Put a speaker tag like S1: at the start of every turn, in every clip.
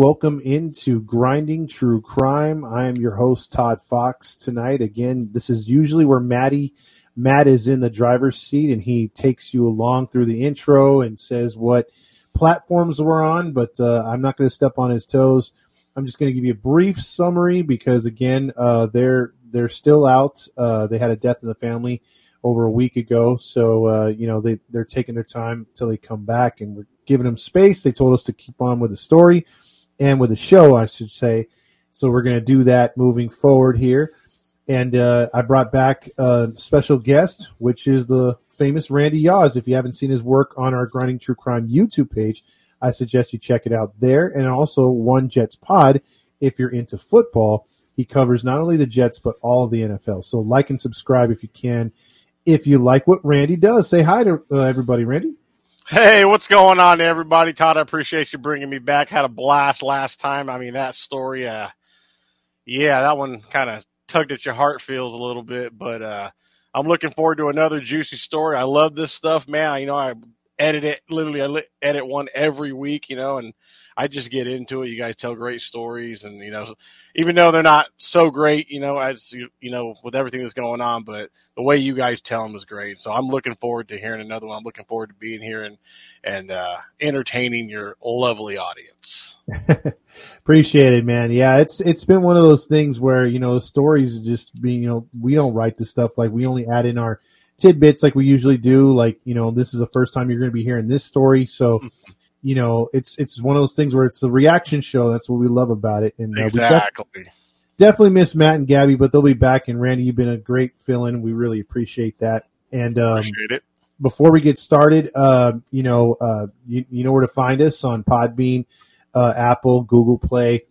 S1: Welcome into Grinding True Crime. I am your host, Todd Fox. Tonight, again, this is usually where Maddie, Matt is in the driver's seat and he takes you along through the intro and says what platforms we're on, but uh, I'm not going to step on his toes. I'm just going to give you a brief summary because, again, uh, they're they're still out. Uh, they had a death in the family over a week ago, so uh, you know they they're taking their time until they come back, and we're giving them space. They told us to keep on with the story and with the show, I should say. So we're going to do that moving forward here. And uh, I brought back a special guest, which is the famous Randy Yaws. If you haven't seen his work on our Grinding True Crime YouTube page, I suggest you check it out there. And also One Jets Pod, if you're into football. He covers not only the Jets, but all of the NFL. So like and subscribe if you can. If you like what Randy does, say hi to uh, everybody, Randy.
S2: Hey, what's going on, everybody? Todd, I appreciate you bringing me back. Had a blast last time. I mean, that story, uh, yeah, that one kind of tugged at your heart feels a little bit, but uh, I'm looking forward to another juicy story. I love this stuff, man. You know, I edit it literally. I edit one every week, you know, and I just get into it. You guys tell great stories, and you know, even though they're not so great, you know, as you you know, with everything that's going on, but the way you guys tell them is great. So I'm looking forward to hearing another one. I'm looking forward to being here and and uh, entertaining your lovely audience.
S1: Appreciate it, man. Yeah, it's it's been one of those things where you know the stories just being you know we don't write the stuff like we only add in our tidbits like we usually do. Like you know this is the first time you're going to be hearing this story, so you know it's it's one of those things where it's the reaction show. That's what we love about it. And uh, we def-
S2: Exactly.
S1: definitely miss Matt and Gabby, but they'll be back. And Randy, you've been a great fill-in. We really appreciate that. And um,
S2: Appreciate it.
S1: before we get started, uh, you know, uh, you, you know where to find us on Podbean, uh, Apple, Google Play,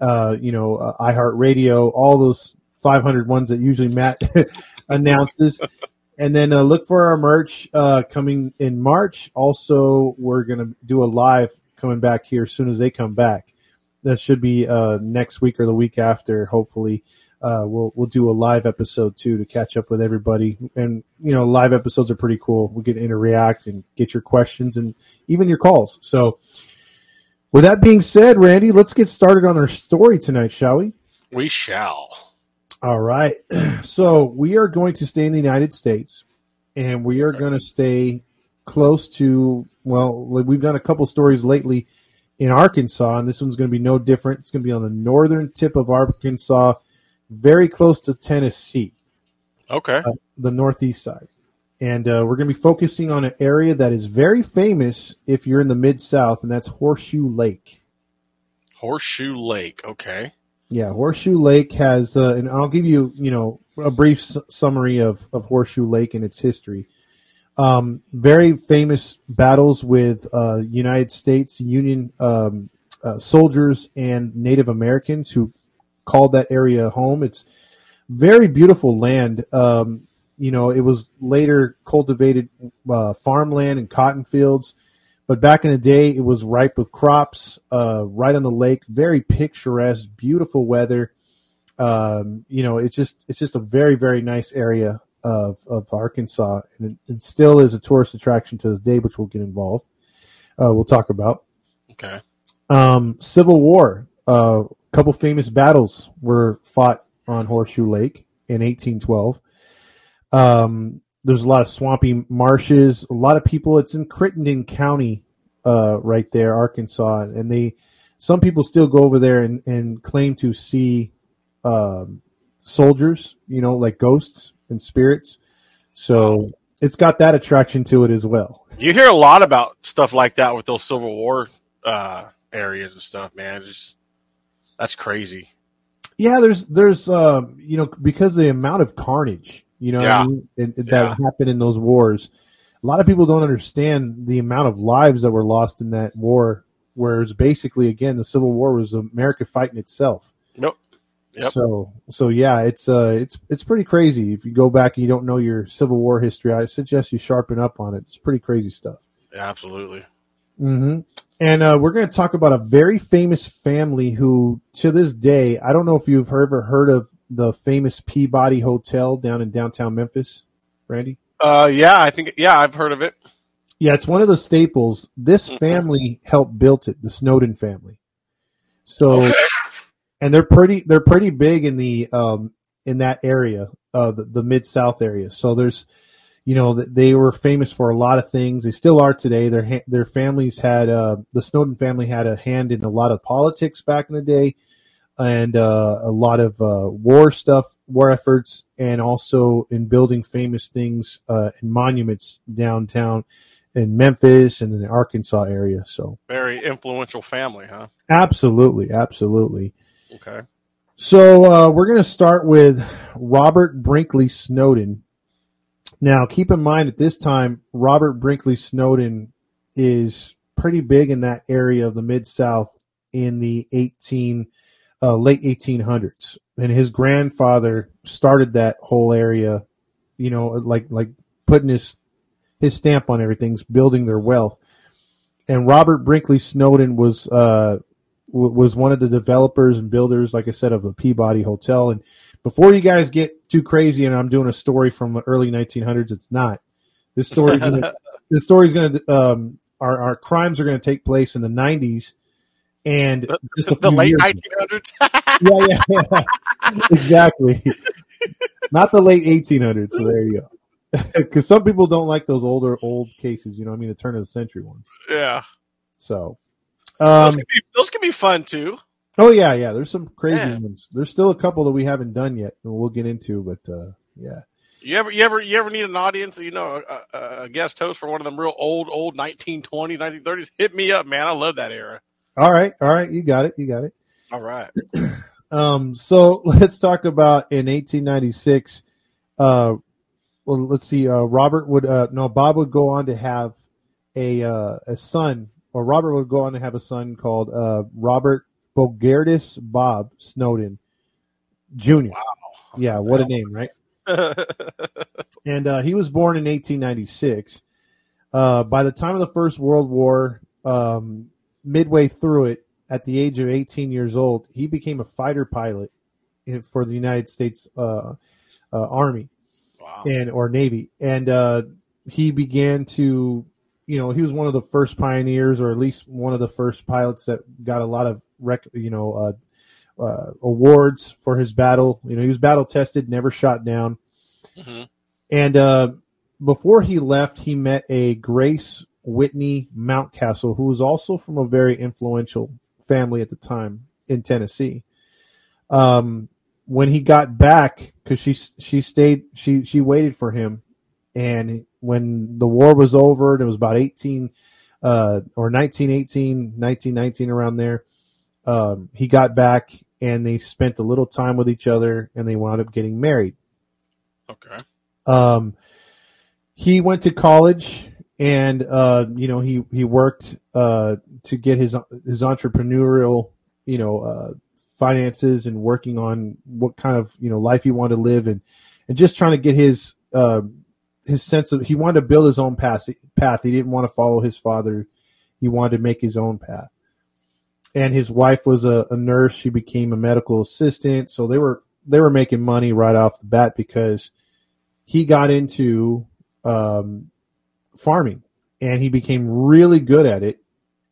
S1: uh, you know, uh, iHeartRadio, all those 500 ones that usually Matt announces. And then uh, look for our merch uh, coming in March. Also, we're going to do a live coming back here as soon as they come back. That should be uh, next week or the week after, hopefully uh, we'll we'll do a live episode too to catch up with everybody. And you know, live episodes are pretty cool. We get to interact and get your questions and even your calls. So, with that being said, Randy, let's get started on our story tonight, shall we?
S2: We shall.
S1: All right. So we are going to stay in the United States, and we are going to stay close to. Well, we've done a couple stories lately in Arkansas, and this one's going to be no different. It's going to be on the northern tip of Arkansas, very close to Tennessee,
S2: Okay.
S1: uh, the northeast side. And uh, we're going to be focusing on an area that is very famous if you're in the mid South, and that's Horseshoe Lake.
S2: Horseshoe Lake. Okay.
S1: Yeah, Horseshoe Lake has, uh, and I'll give you, you know, a brief s- summary of, of Horseshoe Lake and its history. Um, very famous battles with uh, United States Union um, uh, soldiers and Native Americans who called that area home. It's very beautiful land. Um, you know, it was later cultivated uh, farmland and cotton fields. But back in the day, it was ripe with crops, uh, right on the lake. Very picturesque, beautiful weather. Um, you know, it's just it's just a very very nice area. of of Arkansas, and it, it still is a tourist attraction to this day, which we'll get involved. Uh, we'll talk about
S2: Okay.
S1: um, Civil War. A couple famous battles were fought on Horseshoe Lake in 1812. Um, there's a lot of swampy marshes. A lot of people. It's in Crittenden County, uh, right there, Arkansas, and they. Some people still go over there and, and claim to see um, soldiers, you know, like ghosts and spirits. So it's got that attraction to it as well.
S2: You hear a lot about stuff like that with those Civil War uh, areas and stuff, man. It's just, that's crazy.
S1: Yeah, there's there's um, you know because of the amount of carnage, you know, what I
S2: Yeah.
S1: mean, and- and
S2: Yeah.
S1: that happened in those wars. A lot of people don't understand the amount of lives that were lost in that war. Whereas basically, again, the Civil War was America fighting itself.
S2: Nope. Yep.
S1: So so yeah, it's uh it's it's pretty crazy. If you go back and you don't know your Civil War history, I suggest you sharpen up on it. It's pretty crazy stuff.
S2: Yeah, absolutely.
S1: hmm And uh, we're going to talk about a very famous family who, to this day, I don't know if you've ever heard of the famous Peabody Hotel down in downtown Memphis, Randy.
S2: Uh, yeah, I think, yeah, I've heard of it.
S1: Yeah, it's one of the staples. This family helped built it, the Snowden family. So,
S2: Okay.
S1: and they're pretty they're pretty big in the um in that area, uh the, the mid south area. So there's you know they were famous for a lot of things. They still are today. Their ha- their families had uh the Snowden family had a hand in a lot of politics back in the day and uh, a lot of uh, war stuff, war efforts, and also in building famous things uh, and monuments downtown in Memphis and in the Arkansas area. So
S2: Very influential family, huh?
S1: absolutely, absolutely.
S2: Okay.
S1: So uh, we're going to start with Robert Brinkley Snowden. Now, keep in mind at this time, Robert Brinkley Snowden is pretty big in that area of the Mid South in the 18 uh, late 1800s, and his grandfather started that whole area. You know, like like putting his his stamp on everything's building their wealth. And Robert Brinkley Snowden was uh, w- was one of the developers and builders, like I said, of the Peabody Hotel. And before you guys get too crazy, and I'm doing a story from the early 1900s, it's not. This story's gonna, this story's going to um, our our crimes are going to take place in the 90s, and just a
S2: The
S1: few
S2: late
S1: years-
S2: 1900s.
S1: yeah, yeah, yeah. exactly. Not the late 1800s. So there you go. Because some people don't like those older old cases. You know, what I mean, the turn of the century ones.
S2: yeah.
S1: So,
S2: Those,
S1: um,
S2: can be, those can be fun too.
S1: oh yeah, yeah. There's some crazy
S2: Yeah.
S1: ones. There's still a couple that we haven't done yet, and we'll get into. But uh, yeah,
S2: You ever, you ever, you ever need an audience? You know, a, a, a guest host for one of them real old, old 1920s, 1930s. Hit me up, man. I love that era.
S1: All right, all right. You got it. You got it.
S2: All right.
S1: Um, so let's talk about in 1896. Uh, well, let's see. Uh, Robert would uh, no, Bob would go on to have a uh, a son, or Robert would go on to have a son called uh, Robert Bogardus Bob Snowden Jr.
S2: Wow.
S1: Yeah, what a name, right? and uh, he was born in 1896. Uh, by the time of the First World War, um, midway through it, at the age of 18 years old, he became a fighter pilot for the United States uh, uh, Army
S2: wow.
S1: and or Navy, and uh, he began to, you know, he was one of the first pioneers, or at least one of the first pilots that got a lot of rec, you know, uh, uh, awards for his battle. You know, he was battle tested, never shot down.
S2: Mhm.
S1: And uh, before he left, he met a Grace Whitney Mountcastle, who was also from a very influential family at the time in Tennessee. Um, when he got back, because she she stayed, she she waited for him, and when the war was over, and it was about eighteen uh, or 1918, 1919, around there. Um, he got back, and they spent a little time with each other, and they wound up getting married.
S2: Okay.
S1: Um, he went to college, and uh, you know he he worked uh, to get his his entrepreneurial you know uh, finances and working on what kind of you know life he wanted to live and and just trying to get his uh, his sense of he wanted to build his own path path. He didn't want to follow his father. He wanted to make his own path. And his wife was a, a nurse. She became a medical assistant. So they were they were making money right off the bat because he got into um, farming and he became really good at it.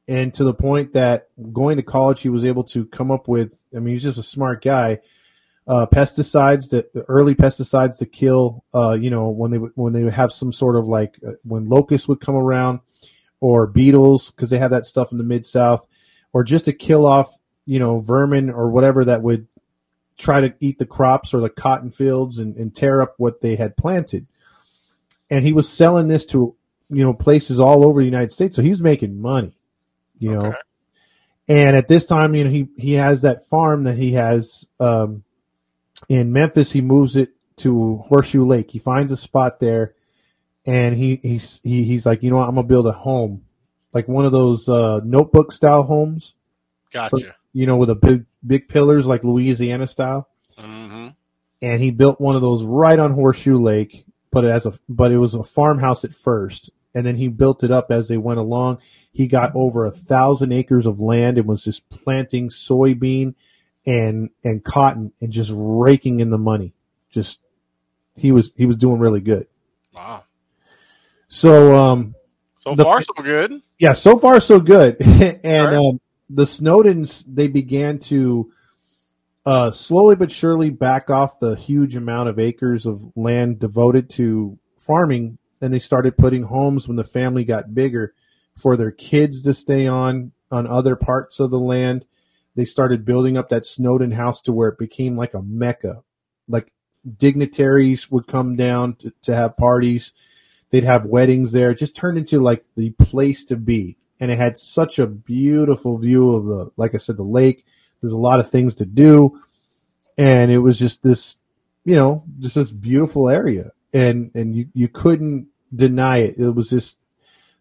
S1: And to the point that going to college, he was able to come up with, I mean, he's just a smart guy. Uh, pesticides that early pesticides to kill, uh, you know, when they would, when they would have some sort of like uh, when locusts would come around or beetles because they have that stuff in the mid south, or just to kill off, you know, vermin or whatever that would try to eat the crops or the cotton fields and, and tear up what they had planted. And he was selling this to, you know, places all over the United States. So he's making money, you know. And at this time, you know, he, he has that farm that he has um, in Memphis. He moves it to Horseshoe Lake. He finds a spot there, and he he's he, he's like, you know what, I'm gonna build a home, like one of those uh, notebook style homes,
S2: Gotcha.
S1: you know, with a big big pillars like Louisiana style.
S2: hmm
S1: And he built one of those right on Horseshoe Lake, but as a but it was a farmhouse at first, and then he built it up as they went along. He got over a thousand acres of land and was just planting soybean and and cotton and just raking in the money. Just he was he was doing really good.
S2: Wow.
S1: So um
S2: So
S1: The-
S2: far, so good.
S1: yeah, so far so good. and
S2: Right.
S1: um, the Snowdens they began to uh, slowly but surely back off the huge amount of acres of land devoted to farming, and they started putting homes when the family got bigger for their kids to stay on on other parts of the land. They started building up that Snowden house to where it became like a mecca. Like dignitaries would come down to, to have parties they'd have weddings there. It just turned into like the place to be. And it had such a beautiful view of the, like I said, the lake. There's a lot of things to do. And it was just this, you know, just this beautiful area. And, and you, you couldn't deny it. It was just,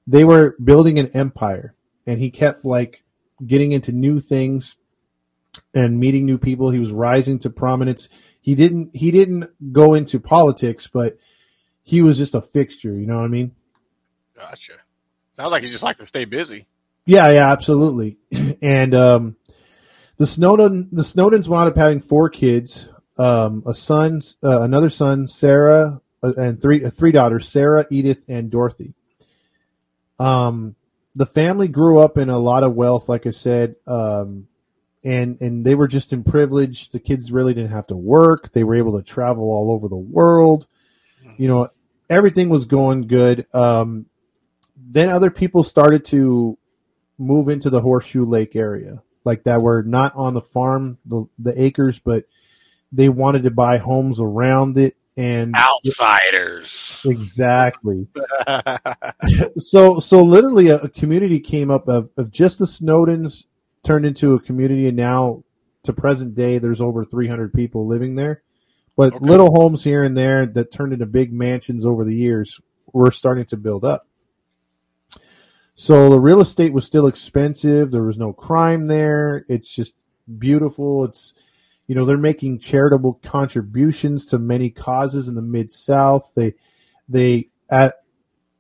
S1: they were building an empire and he kept like getting into new things and meeting new people. He was rising to prominence. He didn't, he didn't go into politics, but he was just a fixture. You know what I mean?
S2: Gotcha. Sounds like he just like to stay busy.
S1: Yeah, yeah, absolutely. And um, the Snowden, the Snowdens wound up having four kids, um, a son, uh, another son, Sarah, and three three daughters, Sarah, Edith, and Dorothy. Um, the family grew up in a lot of wealth, like I said, um, and and they were just in privilege. The kids really didn't have to work; they were able to travel all over the world. You know, everything was going good. Um, then other people started to move into the Horseshoe Lake area, like that were not on the farm, the the acres, but they wanted to buy homes around it and
S2: Outsiders.
S1: exactly. so so literally a, a community came up of, of just the Snowdens turned into a community and now to present day there's over 300 people living there but
S2: Okay.
S1: little homes here and there that turned into big mansions over the years were starting to build up so the real estate was still expensive there was no crime there it's just beautiful it's you know they're making charitable contributions to many causes in the mid south they they at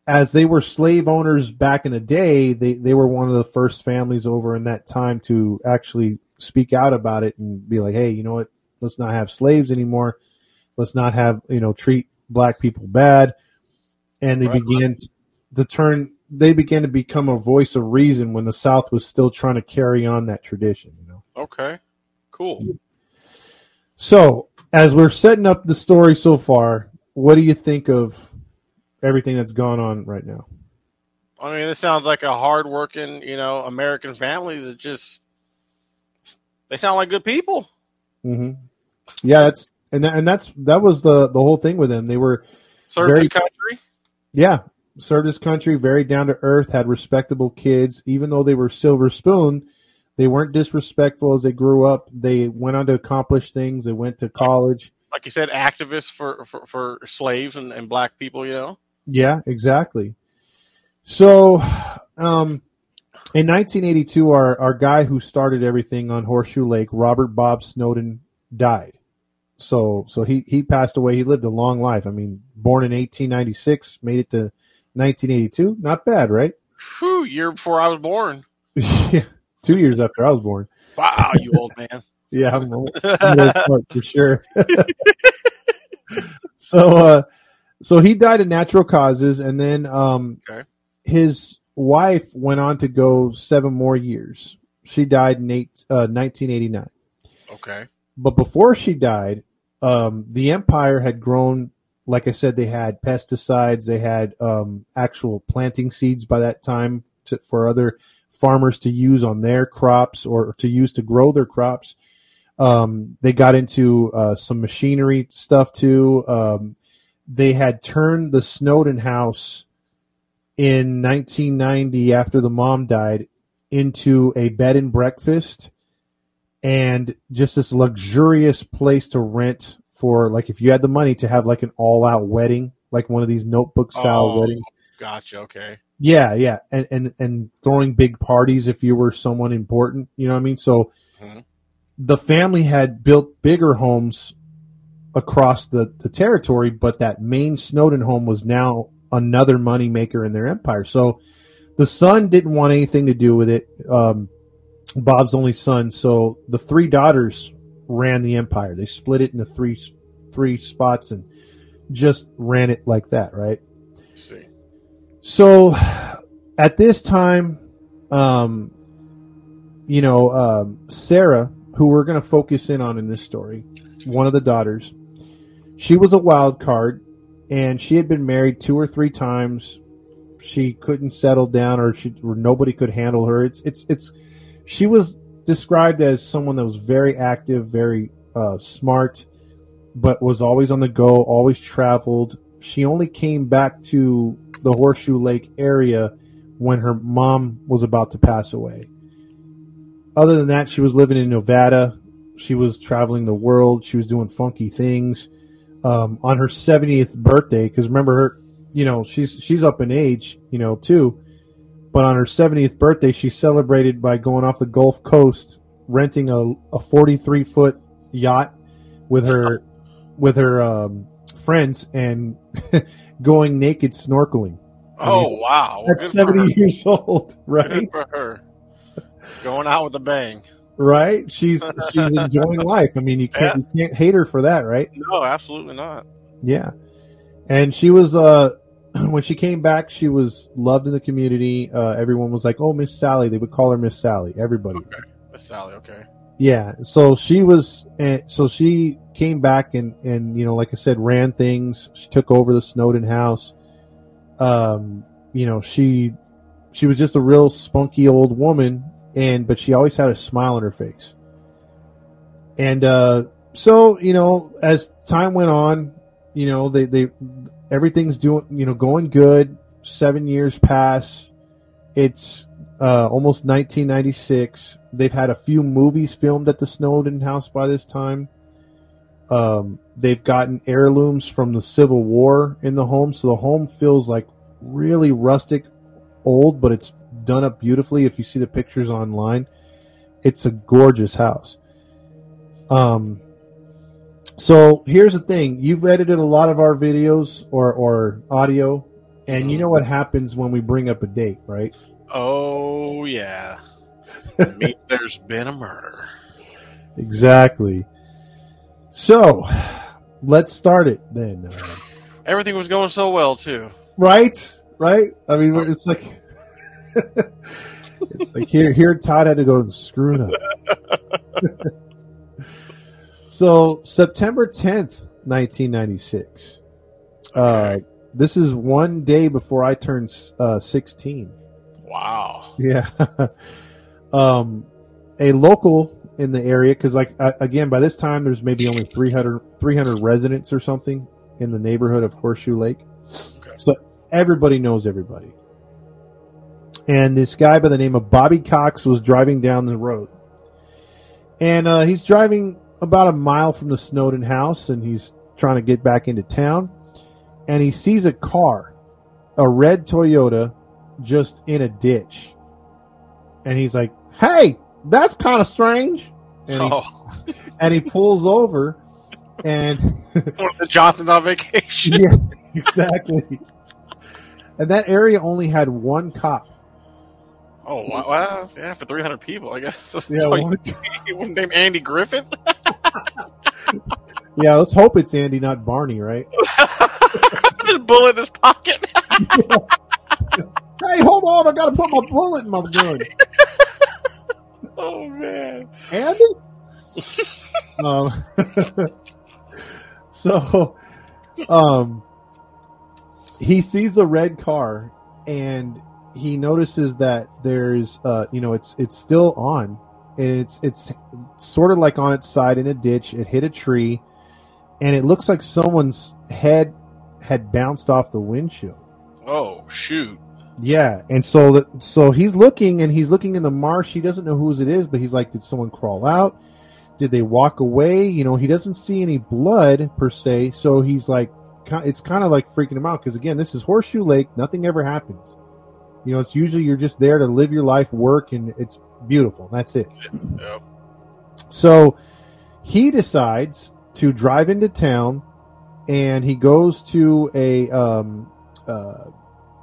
S1: as they were slave owners back in the day they they were one of the first families over in that time to actually speak out about it and be like hey you know what let's not have slaves anymore let's not have you know treat black people bad and they
S2: Right.
S1: began t- to turn they began to become a voice of reason when the south was still trying to carry on that tradition you know
S2: Okay. Cool.
S1: So, as we're setting up the story so far, what do you think of everything that's gone on right now?
S2: I mean, this sounds like a hardworking, you know, American family that just they sound like good people.
S1: hmm Yeah, that's and that, and that's that was the the whole thing with them. They were
S2: Serve
S1: Very-
S2: country.
S1: yeah served this country, very down to earth, had respectable kids. Even though they were silver spoon, they weren't disrespectful as they grew up. They went on to accomplish things. They went to college.
S2: Like you said, activists for, for, for slaves and, and black people, you know?
S1: Yeah, exactly. So, um, in 1982, our, our guy who started everything on Horseshoe Lake, Robert Bob Snowden, died. So, so he, he passed away. He lived a long life. I mean, born in 1896, made it to 1982. Not bad, right?
S2: Whew, year before I was born.
S1: Two years after I was born.
S2: Wow, you old man.
S1: Yeah, I'm, old- I'm old for sure. so, uh, So he died of natural causes, and then um,
S2: Okay.
S1: his wife went on to go seven more years. She died in eight, uh, 1989.
S2: Okay.
S1: But before she died, um, the empire had grown. Like I said, they had pesticides. They had um, actual planting seeds by that time to, for other farmers to use on their crops or to use to grow their crops. Um, they got into uh, some machinery stuff too. Um, they had turned the Snowden house in 1990 after the mom died into a bed and breakfast and just this luxurious place to rent for like if you had the money to have like an all out wedding like one of these notebook style
S2: Oh.
S1: wedding
S2: Gotcha. Okay.
S1: yeah yeah and, and and throwing big parties if you were someone important you know what i mean so
S2: Mhm.
S1: the family had built bigger homes across the, the territory but that main snowden home was now another money maker in their empire so the son didn't want anything to do with it um, bob's only son so the three daughters ran the empire they split it into three three spots and just ran it like that right
S2: see.
S1: So at this time, um, you know, um, Sarah, who we're going to focus in on in this story, one of the daughters, she was a wild card and she had been married two or three times. She couldn't settle down or she or nobody could handle her. It's it's it's she was described as someone that was very active, very uh, smart, but was always on the go, always traveled. She only came back to the Horseshoe Lake area when her mom was about to pass away. Other than that, she was living in Nevada. She was traveling the world. She was doing funky things. Um, on her 70th birthday, because remember her, you know, she's she's up in age, you know, too. But on her 70th birthday, she celebrated by going off the Gulf Coast, renting a, a 43 foot yacht with her with her um, friends and going naked snorkeling.
S2: Oh wow. Well,
S1: That's 70 years old, right?
S2: Good for her. Going out with a bang.
S1: Right? She's she's enjoying life. I mean, you can't you can't hate her for that, right?
S2: No, absolutely not.
S1: Yeah. And she was uh when she came back, she was loved in the community. Uh, everyone was like, "Oh, Miss Sally." They would call her Miss Sally. Everybody.
S2: Miss Sally. Okay.
S1: Yeah. So she was, and so she came back and and you know, like I said, ran things. She took over the Snowden house. Um, you know, she she was just a real spunky old woman, and but she always had a smile on her face. And uh, so you know, as time went on, you know, they they everything's doing you know going good. Seven years pass. It's uh, almost 1996. They've had a few movies filmed at the Snowden house by this time. Um, they've gotten heirlooms from the Civil War in the home, so the home feels like really rustic, old, but it's done up beautifully. If you see the pictures online, it's a gorgeous house. Um, so here's the thing: you've edited a lot of our videos or or audio, and you know what happens when we bring up a date, right?
S2: Oh yeah. There's been a murder.
S1: Exactly. So, let's start it then. Uh,
S2: Everything was going so well too.
S1: right? Right? I mean, it's like it's like here here Todd had to go and screw it up. so, September 10th, 1996. Uh this is one day before I turned uh, 16.
S2: Wow.
S1: Yeah. um, a local in the area, because like uh, again, by this time there's maybe only 300, 300 residents or something in the neighborhood of Horseshoe Lake.
S2: Okay.
S1: So everybody knows everybody. And this guy by the name of Bobby Cox was driving down the road, and uh, he's driving about a mile from the Snowden house, and he's trying to get back into town, and he sees a car, a red Toyota, just in a ditch. And he's like, "Hey, that's kind of strange." And he,
S2: Oh,
S1: and he pulls over, and
S2: one of the Johnsons on vacation.
S1: yeah, exactly. And that area only had one cop.
S2: Oh wow, wow. yeah, for 300 people, I guess.
S1: Yeah, one-
S2: you wouldn't name Andy Griffith?
S1: Yeah, let's hope it's Andy, not Barney, right?
S2: His bullet in his pocket.
S1: Hey, hold on! I got to put my bullet in my gun.
S2: Oh man.
S1: Andy. um, so, um, he sees the red car and he notices that there's, uh, you know, it's it's still on, and it's it's sort of like on its side in a ditch. It hit a tree, and it looks like someone's head had bounced off the windshield.
S2: Oh shoot.
S1: Yeah, and so that, so he's looking and he's looking in the marsh. He doesn't know whose it is, but he's like, did someone crawl out? Did they walk away? You know, he doesn't see any blood per se, so he's like, it's kind of like freaking him out because again, this is Horseshoe Lake. Nothing ever happens. You know, it's usually you're just there to live your life, work, and it's beautiful. That's it.
S2: Yep.
S1: So he decides to drive into town, and he goes to a um, uh,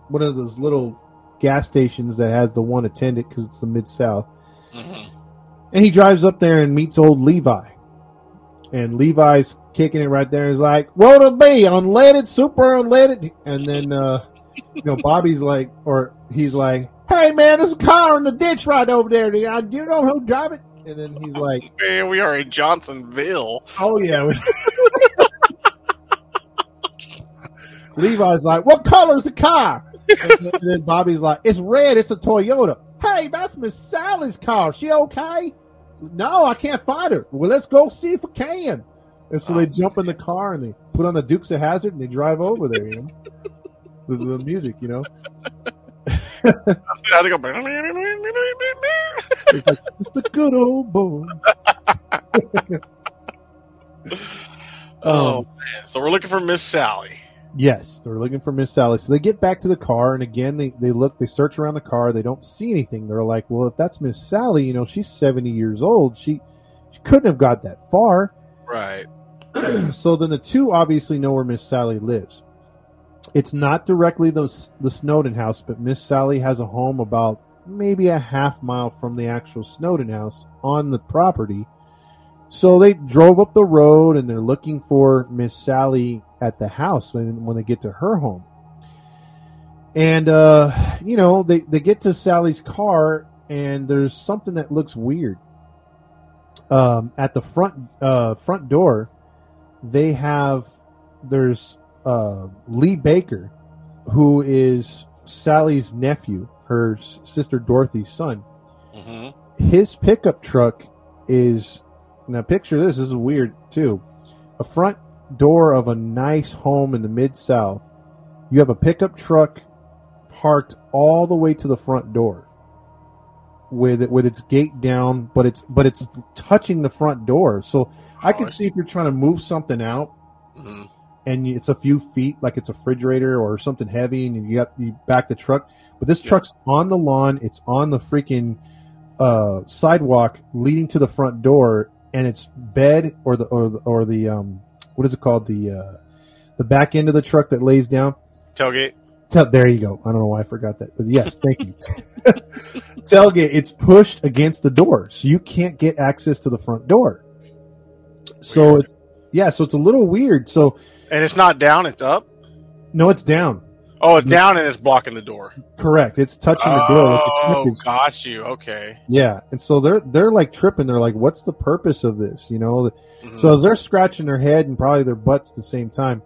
S1: one of those little gas stations that has the one attendant because it's the mid south.
S2: Mhm.
S1: And he drives up there and meets old Levi, and Levi's kicking it right there. He's like, "What'll it be? Unleaded, super unleaded?" And then uh, you know Bobby's like, or he's like, "Hey man, there's a car in the ditch right over there. Do you, do you know who drive it?" And then he's like,
S2: Man, we are in Johnsonville.
S1: Oh yeah. Levi's like, "What color's the car?" And then, and then Bobby's like, "It's red. It's a Toyota." Hey, that's Miss Sally's car. She okay? No, I can't find her. Well, let's go see if we can. And so they jump in the car and they put on the Dukes of Hazzard and they drive over there. You know, the, the music. You know,
S2: I I'm-
S1: it's like it's the good old boy.
S2: Oh
S1: Um,
S2: man. So we're looking for Miss Sally.
S1: Yes, they're looking for Miss Sally. So they get back to the car, and again, they, they look, they search around the car. They don't see anything. They're like, well, if that's Miss Sally, you know, she's 70 years old. She, she couldn't have got that far.
S2: Right.
S1: so then the two obviously know where Miss Sally lives. It's not directly the, the Snowden house, but Miss Sally has a home about maybe a half mile from the actual Snowden house on the property. So they drove up the road and they're looking for Miss Sally at the house when, when they get to her home. And, uh, you know, they, they get to Sally's car and there's something that looks weird. Um, at the front, uh, front door, they have, there's, uh, Lee Baker, who is Sally's nephew, her s- sister Dorothy's son
S2: hmm
S1: his pickup truck is now picture this, this is weird too a front door of a nice home in the mid south you have a pickup truck parked all the way to the front door with it with its gate down but it's but it's touching the front door. So i could see if you're trying to move something out
S2: hmm
S1: and it's a few feet, like it's a refrigerator or something heavy, and you got you back the truck. But this truck's on the lawn; it's on the freaking uh, sidewalk leading to the front door, and it's bed or the or the, or the um, what is it called the uh, the back end of the truck that lays down.
S2: Tailgate.
S1: There you go. I don't know why I forgot that, but yes, thank you. Tailgate. It's pushed against the door, so you can't get access to the front door. So
S2: Weird.
S1: it's yeah, so it's a little weird. So
S2: And it's not down, it's up.
S1: no, it's down.
S2: Oh, it's down and it's blocking the door.
S1: Correct. It's touching the door. Like the
S2: Oh, got you. Okay.
S1: yeah, and so they're they're like tripping. They're like, "What's the purpose of this?" You know.
S2: Mhm.
S1: So as they're scratching their head and probably their butts at the same time,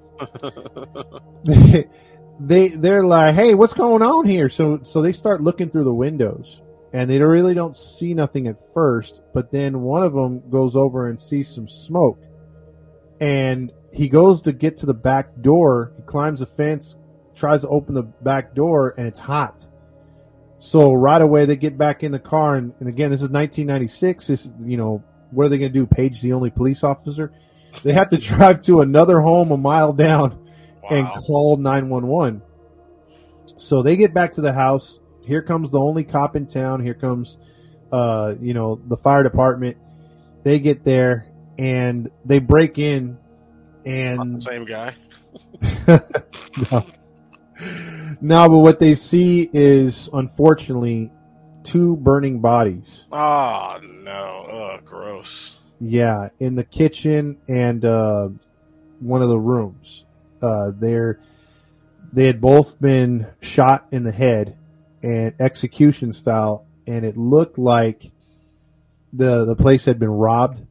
S1: they, they they're like, "Hey, what's going on here?" So so they start looking through the windows, and they really don't see nothing at first. But then one of them goes over and sees some smoke, and he goes to get to the back door. He climbs the fence, tries to open the back door, and it's hot. So right away they get back in the car, and, and again, this is 1996. This, you know, what are they going to do? Page the only police officer? They have to drive to another home a mile down and call 911. So they get back to the house. Here comes the only cop in town. Here comes, uh, you know, the fire department. They get there and they break in, and the
S2: Same guy.
S1: no. No, but what they see is unfortunately two burning bodies.
S2: Oh no. Ugh, gross.
S1: Yeah, in the kitchen and uh, one of the rooms. Uh, they're they had both been shot in the head and execution style, and it looked like the the place had been robbed.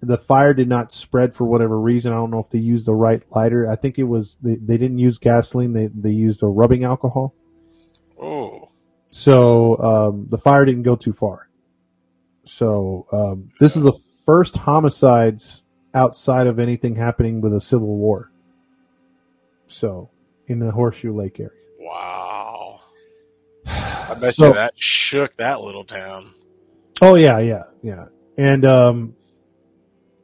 S1: The fire did not spread for whatever reason. I don't know if they used the right lighter. I think it was they, they didn't use gasoline. They they used a rubbing alcohol.
S2: Oh,
S1: So um, the fire didn't go too far. So um, this is the first homicides outside of anything happening with a civil war. So in the Horseshoe Lake area.
S2: wow. I bet
S1: So-
S2: you that shook that little town.
S1: Oh yeah, yeah, yeah. And um,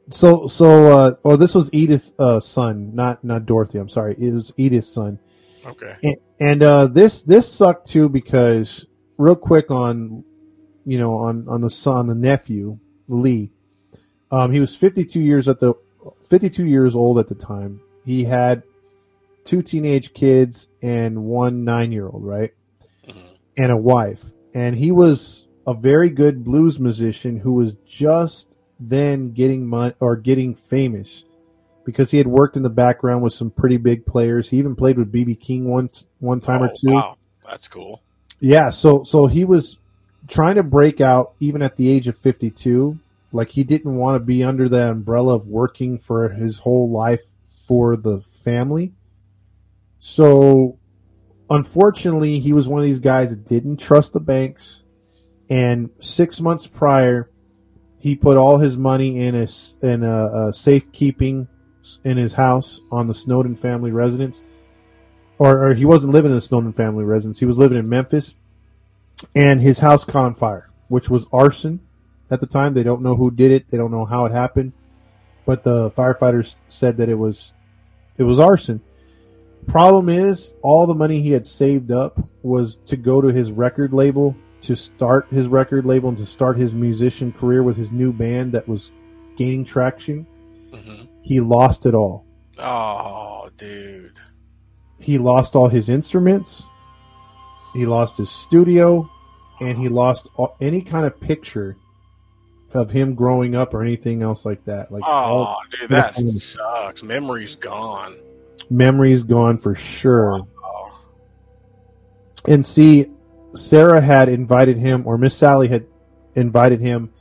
S1: so so uh, oh, this was Edith's uh, son, not not Dorothy. I'm sorry, it was Edith's son.
S2: Okay.
S1: And, and uh, this this sucked too because real quick on you know on on the son the nephew Lee, um, he was 52 years at the 52 years old at the time. He had two teenage kids and one nine year old, right,
S2: Mhm.
S1: and a wife. And he was a very good blues musician who was just then getting money or getting famous because he had worked in the background with some pretty big players. He even played with BB King one one time or
S2: oh,
S1: two.
S2: Wow, that's cool.
S1: Yeah, so so he was trying to break out even at the age of 52. Like he didn't want to be under the umbrella of working for his whole life for the family. So unfortunately, he was one of these guys that didn't trust the banks and 6 months prior he put all his money in a in a, a safekeeping in his house on the Snowden family residence or, or he wasn't living in the Snowden family residence. He was living in Memphis, and his house caught on fire, which was arson at the time. They don't know who did it. They don't know how it happened, but the firefighters said that it was it was arson. Problem is, all the money he had saved up was to go to his record label to start his record label and to start his musician career with his new band that was gaining traction.
S2: hmm
S1: He lost it all.
S2: Oh, dude.
S1: he lost all his instruments, he lost his studio, and he lost all, any kind of picture of him growing up or anything else like that. Like
S2: Oh, dude, that sucks. Memory's gone.
S1: memories gone for sure.
S2: Oh,
S1: And see, Sarah had invited him, or Miss Sally had invited him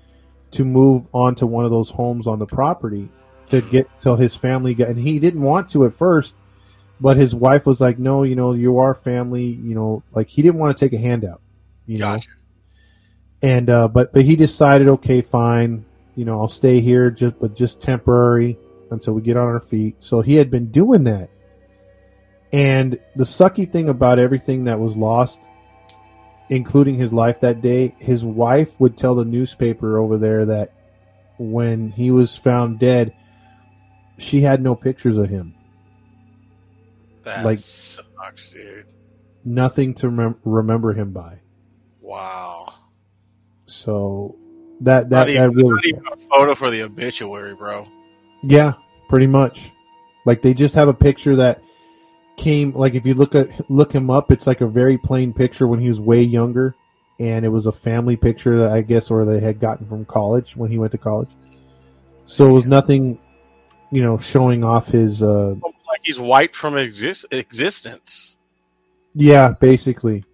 S1: to move on to one of those homes on the property to get till his family got, and he didn't want to at first, but his wife was like, "No, you know, you are family. You know, like he didn't want to take a handout, you know." and uh, but but he decided, okay, fine, you know, I'll stay here, just but just temporary until we get on our feet. So he had been doing that, and the sucky thing about everything that was lost, including his life that day, his wife would tell the newspaper over there that when he was found dead, she had no pictures of him,
S2: That
S1: Like-
S2: sucks, dude.
S1: nothing to remem- remember him by.
S2: Wow.
S1: So that that
S2: even,
S1: that really
S2: not even a photo for the obituary, bro.
S1: Yeah, pretty much. Like they just have a picture that came like if you look at look him up, it's like a very plain picture when he was way younger, and it was a family picture that I guess or they had gotten from college when he went to college. So it was nothing, you know, showing off his. uh
S2: Like he's wiped from exist- existence.
S1: Yeah, basically.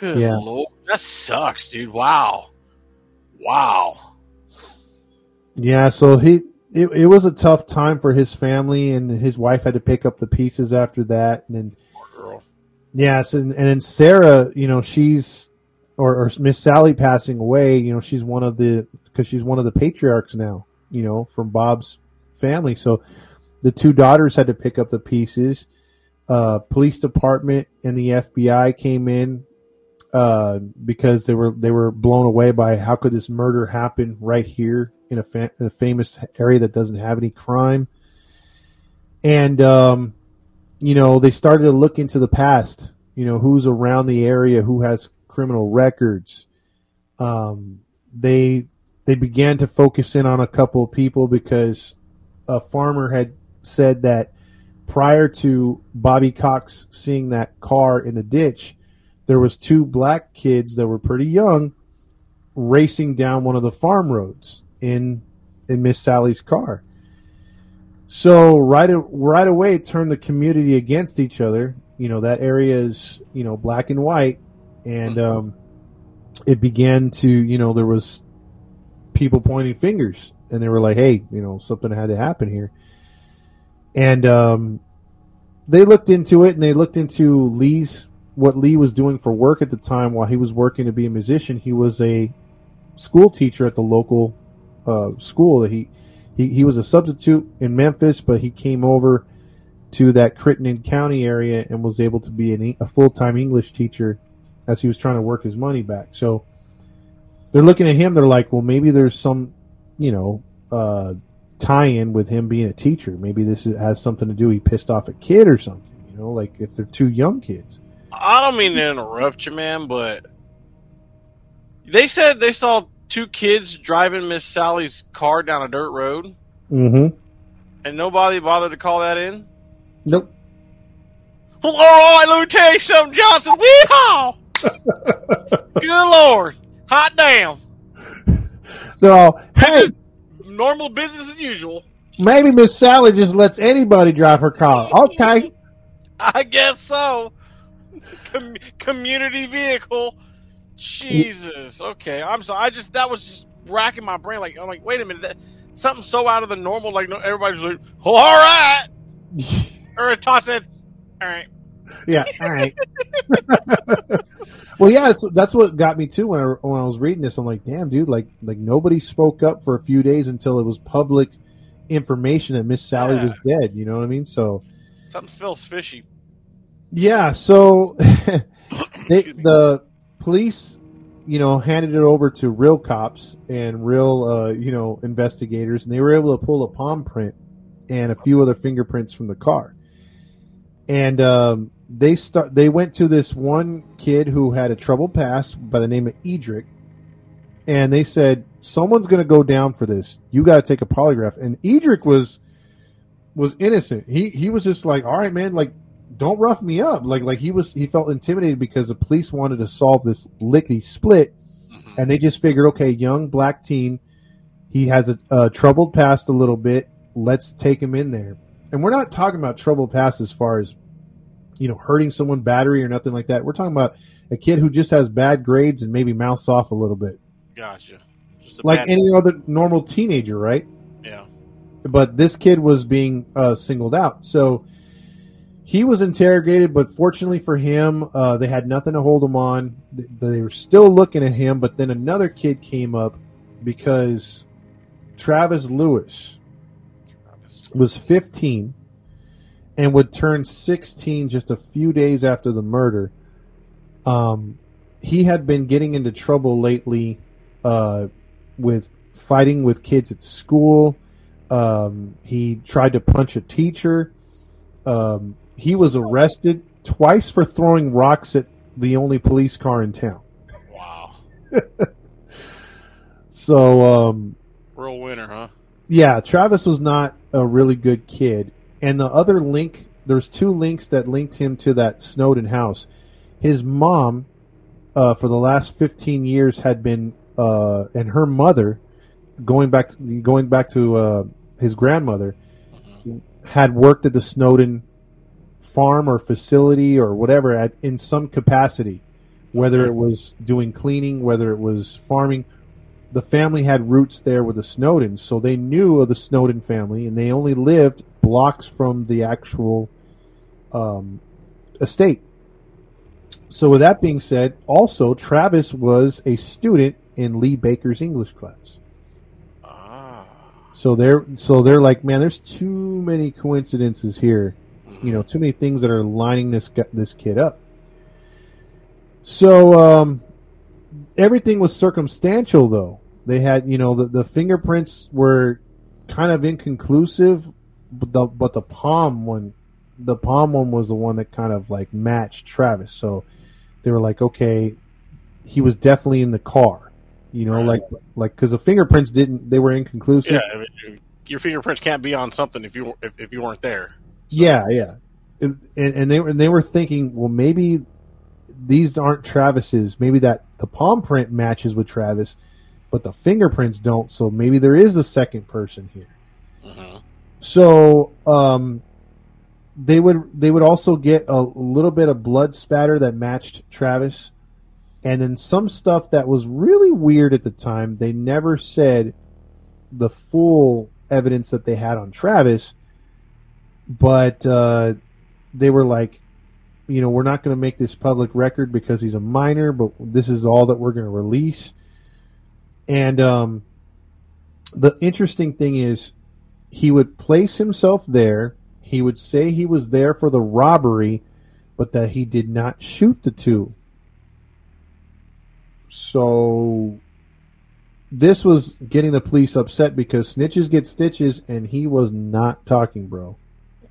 S2: Good
S1: Yeah.
S2: lord, that sucks, dude. Wow. Wow.
S1: Yeah, so he it, it was a tough time for his family, and his wife had to pick up the pieces after that, and then Yes, and and then Sarah, you know, she's or, or Miss Sally passing away. You know, she's one of the because she's one of the patriarchs now. You know, from Bob's family. So the two daughters had to pick up the pieces. Uh, police department and the FBI came in uh, because they were they were blown away by how could this murder happen right here in a, fa- in a famous area that doesn't have any crime. And um, you know, they started to look into the past. You know, who's around the area, who has criminal records. Um, they they began to focus in on a couple of people because a farmer had said that prior to Bobby Cox seeing that car in the ditch, there was two black kids that were pretty young racing down one of the farm roads in in Miss Sally's car. So right right away, it turned the community against each other, you know that area is you know black and white, and um, it began to you know there was people pointing fingers, and they were like, hey, you know something had to happen here, and um, they looked into it, and they looked into Lee's what Lee was doing for work at the time while he was working to be a musician. He was a school teacher at the local uh, school that he, he he was a substitute in Memphis, but he came over to that Crittenden County area and was able to be an, a full time English teacher as he was trying to work his money back. So they're looking at him. They're like, well, maybe there's some, you know, uh, tie in with him being a teacher. Maybe this is, has something to do. He pissed off a kid or something. You know, like if they're two young kids.
S2: I don't mean to interrupt you, man, but they said they saw two kids driving Miss Sally's car down a dirt road,
S1: Mm-hmm.
S2: and nobody bothered to call that in.
S1: Nope.
S2: Well, all right, let me tell you something, Johnson. Weehaw! Good lord, hot damn!
S1: They're all, hey,
S2: Normal business as usual.
S1: maybe Miss Sally just lets anybody drive her car. Okay.
S2: I guess so. Com- community vehicle. Jesus. Okay, I'm sorry. I just that was just racking my brain. Like I'm like, wait a minute, that, something so out of the normal. Like no, everybody's like, oh, all right. or Todd said, all right.
S1: Yeah. All right. well, yeah, that's, that's what got me too when I when I was reading this. I'm like, damn, dude, like like nobody spoke up for a few days until it was public information that Miss Sally
S2: Yeah.
S1: was dead. You know what I mean? So
S2: Something feels fishy.
S1: yeah, so they, the police, you know, handed it over to real cops and real, uh, you know, investigators, and they were able to pull a palm print and a few other fingerprints from the car. And um, they start. They went to this one kid who had a troubled past by the name of Edric, and they said someone's going to go down for this. You got to take a polygraph. And Edric was was innocent. He he was just like, all right, man, like don't rough me up. Like like he was he felt intimidated because the police wanted to solve this lickety split, and they just figured, okay, young black teen, he has a, a troubled past a little bit. Let's take him in there. And we're not talking about troubled past as far as you know hurting someone, battery or nothing like that. We're talking about a kid who just has bad grades and maybe mouths off a little bit,
S2: Gotcha.
S1: Like
S2: bad-
S1: any other normal teenager, right?
S2: yeah.
S1: but this kid was being uh, singled out. So he was interrogated, but fortunately for him, uh, they had nothing to hold him on. Th- They were still looking at him, but then another kid came up because Travis Lewis was 15 and would turn 16 just a few days after the murder. Um, he had been getting into trouble lately uh, with fighting with kids at school. Um, he tried to punch a teacher. Um, he was arrested twice for throwing rocks at the only police car in town.
S2: Wow.
S1: So, um,
S2: Real winner, huh?
S1: yeah, Travis was not a really good kid. And the other link, there's two links that linked him to that Snowden house. His mom, uh, for the last 15 years, had been, uh, and her mother, going back to, going back to uh, his grandmother, had worked at the Snowden farm or facility or whatever at, in some capacity, whether it was doing cleaning, whether it was farming the family had roots there with the Snowdens, so they knew of the Snowden family, and they only lived blocks from the actual um, estate. So, with that being said, also Travis was a student in Lee Baker's English class.
S2: Ah.
S1: So they're so they're like, man, there's too many coincidences here. You know, too many things that are lining this this kid up. So um, everything was circumstantial, though. They had, you know, the, the fingerprints were kind of inconclusive, but the but the palm one, the palm one was the one that kind of like matched Travis. So they were like, okay, he was definitely in the car. You know,
S2: Right.
S1: like like because the fingerprints didn't, they were inconclusive.
S2: Yeah. I mean, your fingerprints can't be on something if you if, if you weren't there.
S1: Yeah, yeah, and, and they were and they were thinking, well, maybe these aren't Travis's. Maybe that the palm print matches with Travis, but the fingerprints don't. So maybe there is a second person here.
S2: Mhm.
S1: So um, they would they would also get a little bit of blood spatter that matched Travis, and then some stuff that was really weird at the time. They never said the full evidence that they had on Travis, but uh, they were like, you know, we're not going to make this public record because he's a minor, but this is all that we're going to release. And um, the interesting thing is, he would place himself there. He would say he was there for the robbery, but that he did not shoot the two. So this was getting the police upset because snitches get stitches, and he was not talking, bro.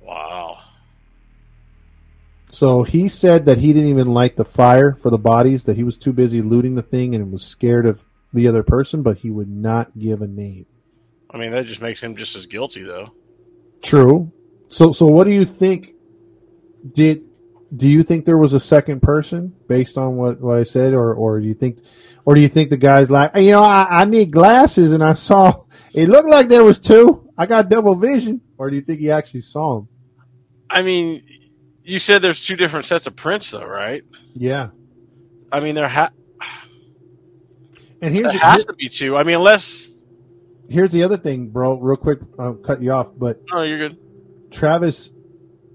S2: Wow.
S1: So he said that he didn't even light the fire for the bodies, that he was too busy looting the thing and was scared of the other person, but he would not give a name.
S2: I mean, that just makes him just as guilty, though.
S1: True. So so what do you think did do you think there was a second person based on what, what I said or or do you think or do you think the guy's like you know I, I need glasses and I saw it looked like there was two. I got double vision or do you think he actually saw him?
S2: I mean, you said there's two different sets of prints, though, right?
S1: Yeah.
S2: I mean, there, ha-
S1: And here's
S2: there has to be two. I mean, unless.
S1: here's the other thing, bro. Real quick, I'll cut you off, but
S2: No, you're good.
S1: Travis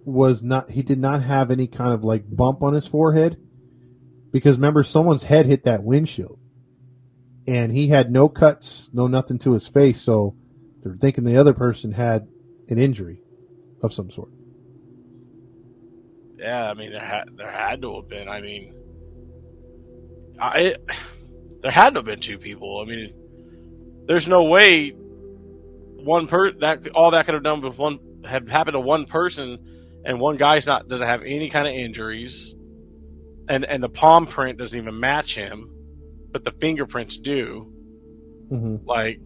S1: was not he did not have any kind of like bump on his forehead because remember someone's head hit that windshield and he had no cuts no nothing to his face so they're thinking the other person had an injury of some sort
S2: Yeah, I mean, there had there had to have been. I mean, I there had to have been two people. I mean, there's no way one per that all that could have done with one had happened to one person, and one guy's not doesn't have any kind of injuries, and and the palm print doesn't even match him, but the fingerprints do.
S1: mm-hmm.
S2: Like,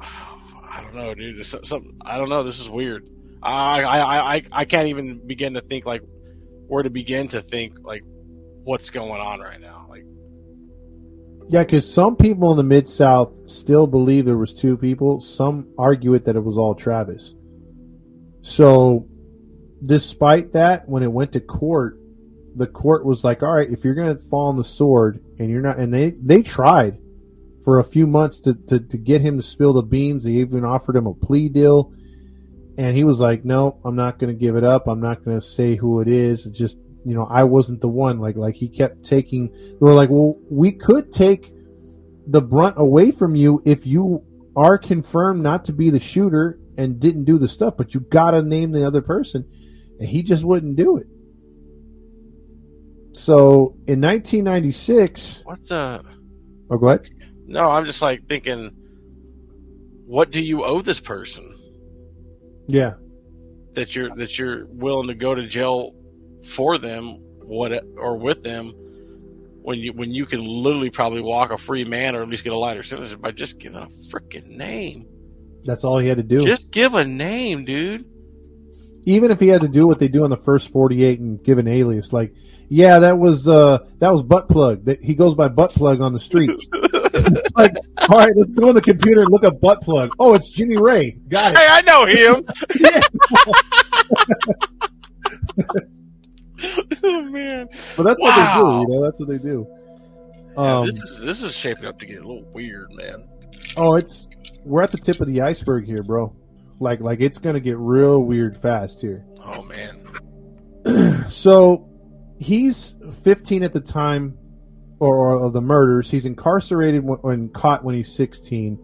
S2: I don't know, dude. This, some, I don't know. This is weird. I, I, I, can't even begin to think like where to begin to think like what's going on right now. Like,
S1: yeah because some people in the mid-south still believe there was two people. Some argue it that it was all travis. So despite that when it went to court the court was like all right if you're going to fall on the sword and you're not and they they tried for a few months to, to, to get him to spill the beans. They even offered him a plea deal and he was like no i'm not going to give it up. I'm not going to say who it is. It's just you know i wasn't the one. Like like he kept taking they were like well we could take the brunt away from you if you are confirmed not to be the shooter and didn't do the stuff but you gotta name the other person. And he just wouldn't do it. So in 1996
S2: what the?
S1: oh go ahead.
S2: No, I'm just like thinking, what do you owe this person
S1: yeah
S2: that you're that you're willing to go to jail for them, what or with them, when you when you can literally probably walk a free man or at least get a lighter sentence by just giving a freaking name.
S1: that's all he had to do
S2: Just give a name, dude.
S1: even if he had to do what they do on the first 48 and give an alias like yeah that was uh that was butt plug that he goes by butt plug on the streets it's like all right let's go on the computer and look up butt plug. Oh it's jimmy ray. Got it.
S2: Hey, I know him. oh man,
S1: but that's what they do you know that's what they do.
S2: Yeah,
S1: um,
S2: this is this is shaping up to get a little weird, man.
S1: oh it's we're at the tip of the iceberg here bro. Like like it's gonna get real weird fast here.
S2: Oh man,
S1: So he's 15 at the time or, or of the murders. He's incarcerated when, when caught when he's 16.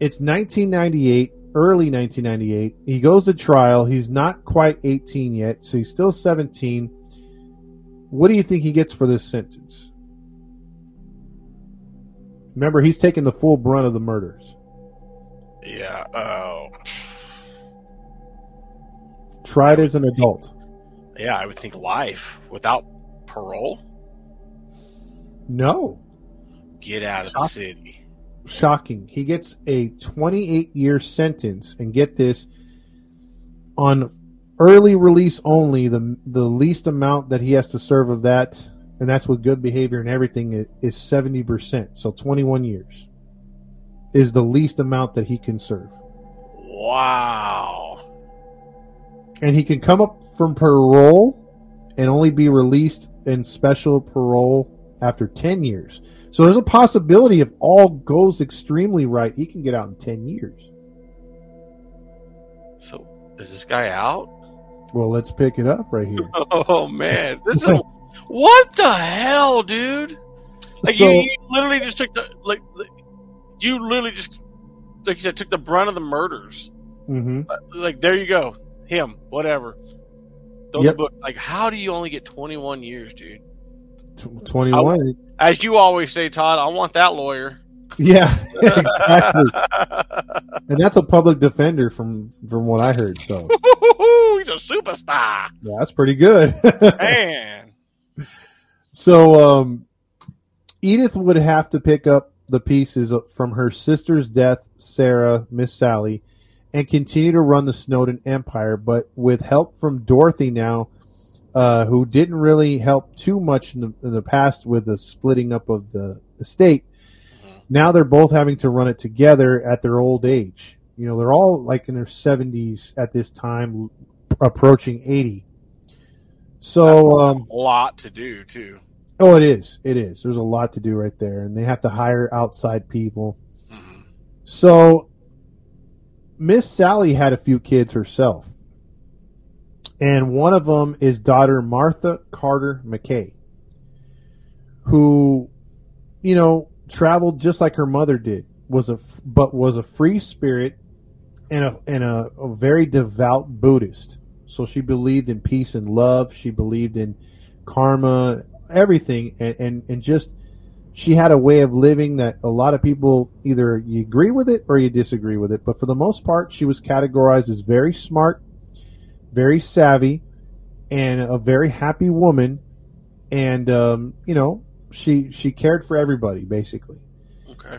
S1: It's 1998, early 1998. He goes to trial. He's not quite 18 yet, so he's still 17. What do you think he gets for this sentence? Remember, he's taking the full brunt of the murders.
S2: yeah. Oh,
S1: Tried as an adult.
S2: yeah. I would think life without parole.
S1: No.
S2: Get out of the city.
S1: shocking. He gets a 28 year sentence, and get this on early release only. The the least amount that he has to serve of that, and that's with good behavior and everything, is 70 percent. So 21 years is the least amount that he can serve.
S2: Wow.
S1: and he can come up from parole and only be released in special parole after 10 years. So there's a possibility if all goes extremely right, he can get out in 10 years.
S2: So is this guy out?
S1: Well, let's pick it up right here.
S2: Oh man, this is what the hell, dude! Like
S1: So-
S2: you, you literally just took the like you literally just like you said took the brunt of the murders.
S1: hmm
S2: Like there you go, him, whatever.
S1: Yep.
S2: book, like how do you only get twenty one years, dude?
S1: 21.
S2: As you always say, Todd, I want that lawyer.
S1: Yeah, exactly. And that's a public defender from from what I heard. So
S2: He's a superstar,
S1: yeah, that's pretty good.
S2: man.
S1: so um, Edith would have to pick up the pieces from her sister's death, Sarah, Miss Sally, and continue to run the Snowden empire. But with help from Dorothy now, uh, who didn't really help too much in the, in the past with the splitting up of the estate. Now they're both having to run it together at their old age. You know, they're all like in their 70s at this time, approaching 80. So, um,
S2: A lot to do too.
S1: oh, it is. It is. There's a lot to do right there, and they have to hire outside people.
S2: Mhm.
S1: So, Miss Sally had a few kids herself, and one of them is daughter Martha Carter McKay, who, you know, traveled just like her mother did, was a but was a free spirit and a and a, a very devout Buddhist. So she believed in peace and love. She believed in karma, everything, and and, and just she had a way of living that a lot of people either you agree with it or you disagree with it. But for the most part, she was categorized as very smart, very savvy, and a very happy woman. And um, you know, she she cared for everybody basically.
S2: Okay.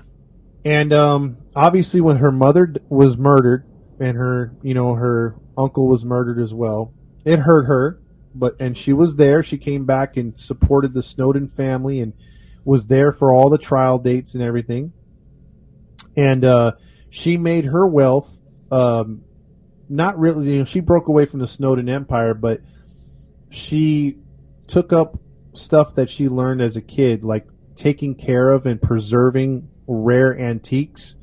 S1: And um, obviously, when her mother was murdered and her, you know, her uncle was murdered as well, it hurt her. But and she was there. She came back and supported the Snowden family and was there for all the trial dates and everything. And uh, she made her wealth. Um, not really, you know, she broke away from the Snowden empire, but she took up stuff that she learned as a kid, like taking care of and preserving rare antiques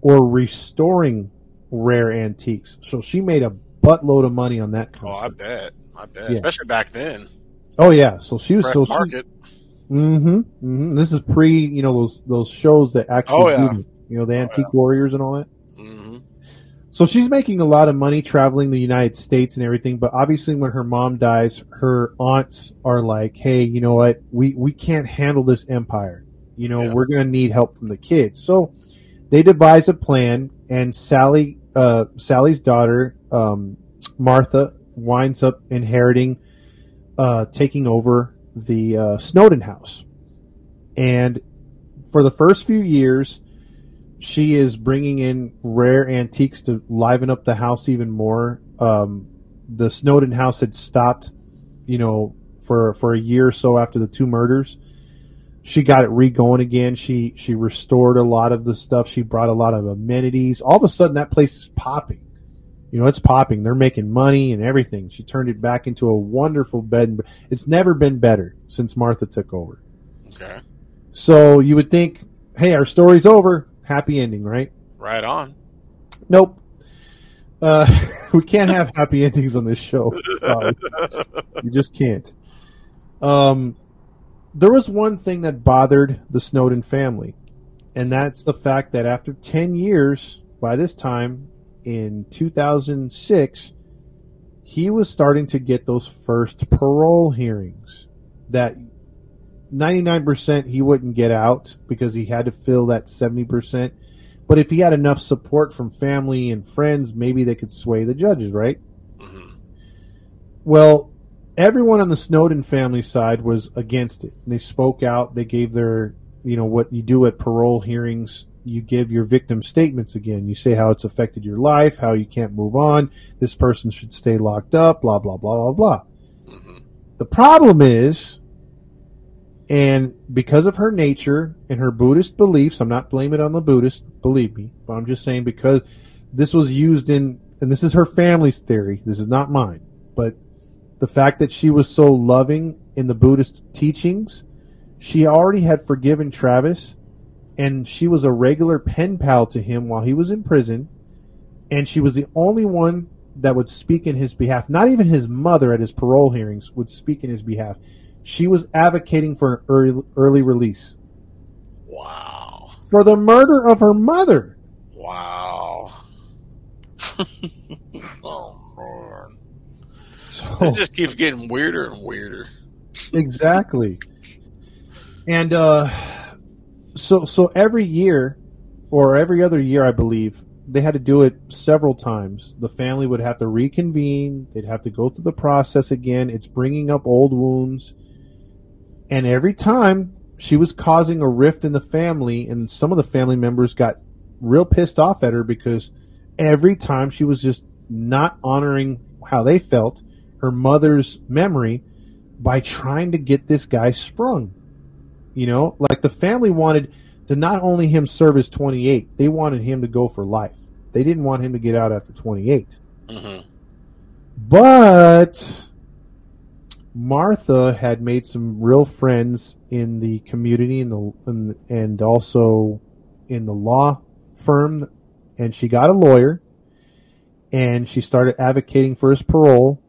S1: or restoring rare antiques. So she made a buttload of money on that kind
S2: Oh, I bet. I bet.
S1: Yeah.
S2: Especially back then.
S1: Oh yeah, so she was
S2: Fresh
S1: so she,
S2: market.
S1: Mm-hmm, hmm This is pre, you know, those those shows that actually,
S2: Oh, yeah.
S1: you know, the Antique Warriors and all that. So she's making a lot of money traveling the United States and everything. But obviously, when her mom dies, her aunts are like, "Hey, you know what? We we can't handle this empire. You know,
S2: Yeah.
S1: we're going to need help from the kids." So they devise a plan, and Sally, uh, Sally's daughter, um, Martha, winds up inheriting, uh, taking over the uh, Snowden house, and for the first few years she is bringing in rare antiques to liven up the house even more. Um, the Snowden house had stopped, you know, for for a year or so after the two murders. She got it re-going again. She she restored a lot of the stuff. She brought a lot of amenities. All of a sudden, that place is popping. You know, it's popping. They're making money and everything. She turned it back into a wonderful bed. and- It's never been better since Martha took over.
S2: Okay.
S1: So you would think, hey, our story's over. Happy ending, right?
S2: Right on.
S1: Nope. Uh, we can't have happy endings on this show. Sorry. you just can't. Um, there was one thing that bothered the Snowden family, and that's the fact that after 10 years, by this time in 2006, he was starting to get those first parole hearings that 99% he wouldn't get out because he had to fill that 70%. But if he had enough support from family and friends, maybe they could sway the judges, right?
S2: hmm
S1: Well, everyone on the Snowden family side was against it. And they spoke out. They gave their, you know, what you do at parole hearings. You give your victim statements again. You say how it's affected your life, how you can't move on. This person should stay locked up, blah, blah, blah, blah, blah.
S2: hmm
S1: The problem is, and because of her nature and her Buddhist beliefs, I'm not blaming it on the Buddhist, believe me, but I'm just saying because this was used in, and this is her family's theory, this is not mine. but the fact that she was so loving in the Buddhist teachings, she already had forgiven Travis, and she was a regular pen pal to him while he was in prison, and she was the only one that would speak in his behalf. Not even his mother at his parole hearings would speak in his behalf. She was advocating for an early, early release
S2: Wow.
S1: for the murder of her mother.
S2: Wow. oh man.
S1: So,
S2: It just keeps getting weirder and weirder.
S1: exactly. And uh, so so every year, or every other year, I believe they had to do it several times. The family would have to reconvene. They'd have to go through the process again. It's bringing up old wounds, and every time she was causing a rift in the family, and some of the family members got real pissed off at her because every time she was just not honoring how they felt, her mother's memory, by trying to get this guy sprung. You know, like the family wanted to not only him serve his 28, they wanted him to go for life. They didn't want him to get out after 28.
S2: hmm
S1: But Martha had made some real friends in the community and the and, and also in the law firm and she got a lawyer and she started advocating for his parole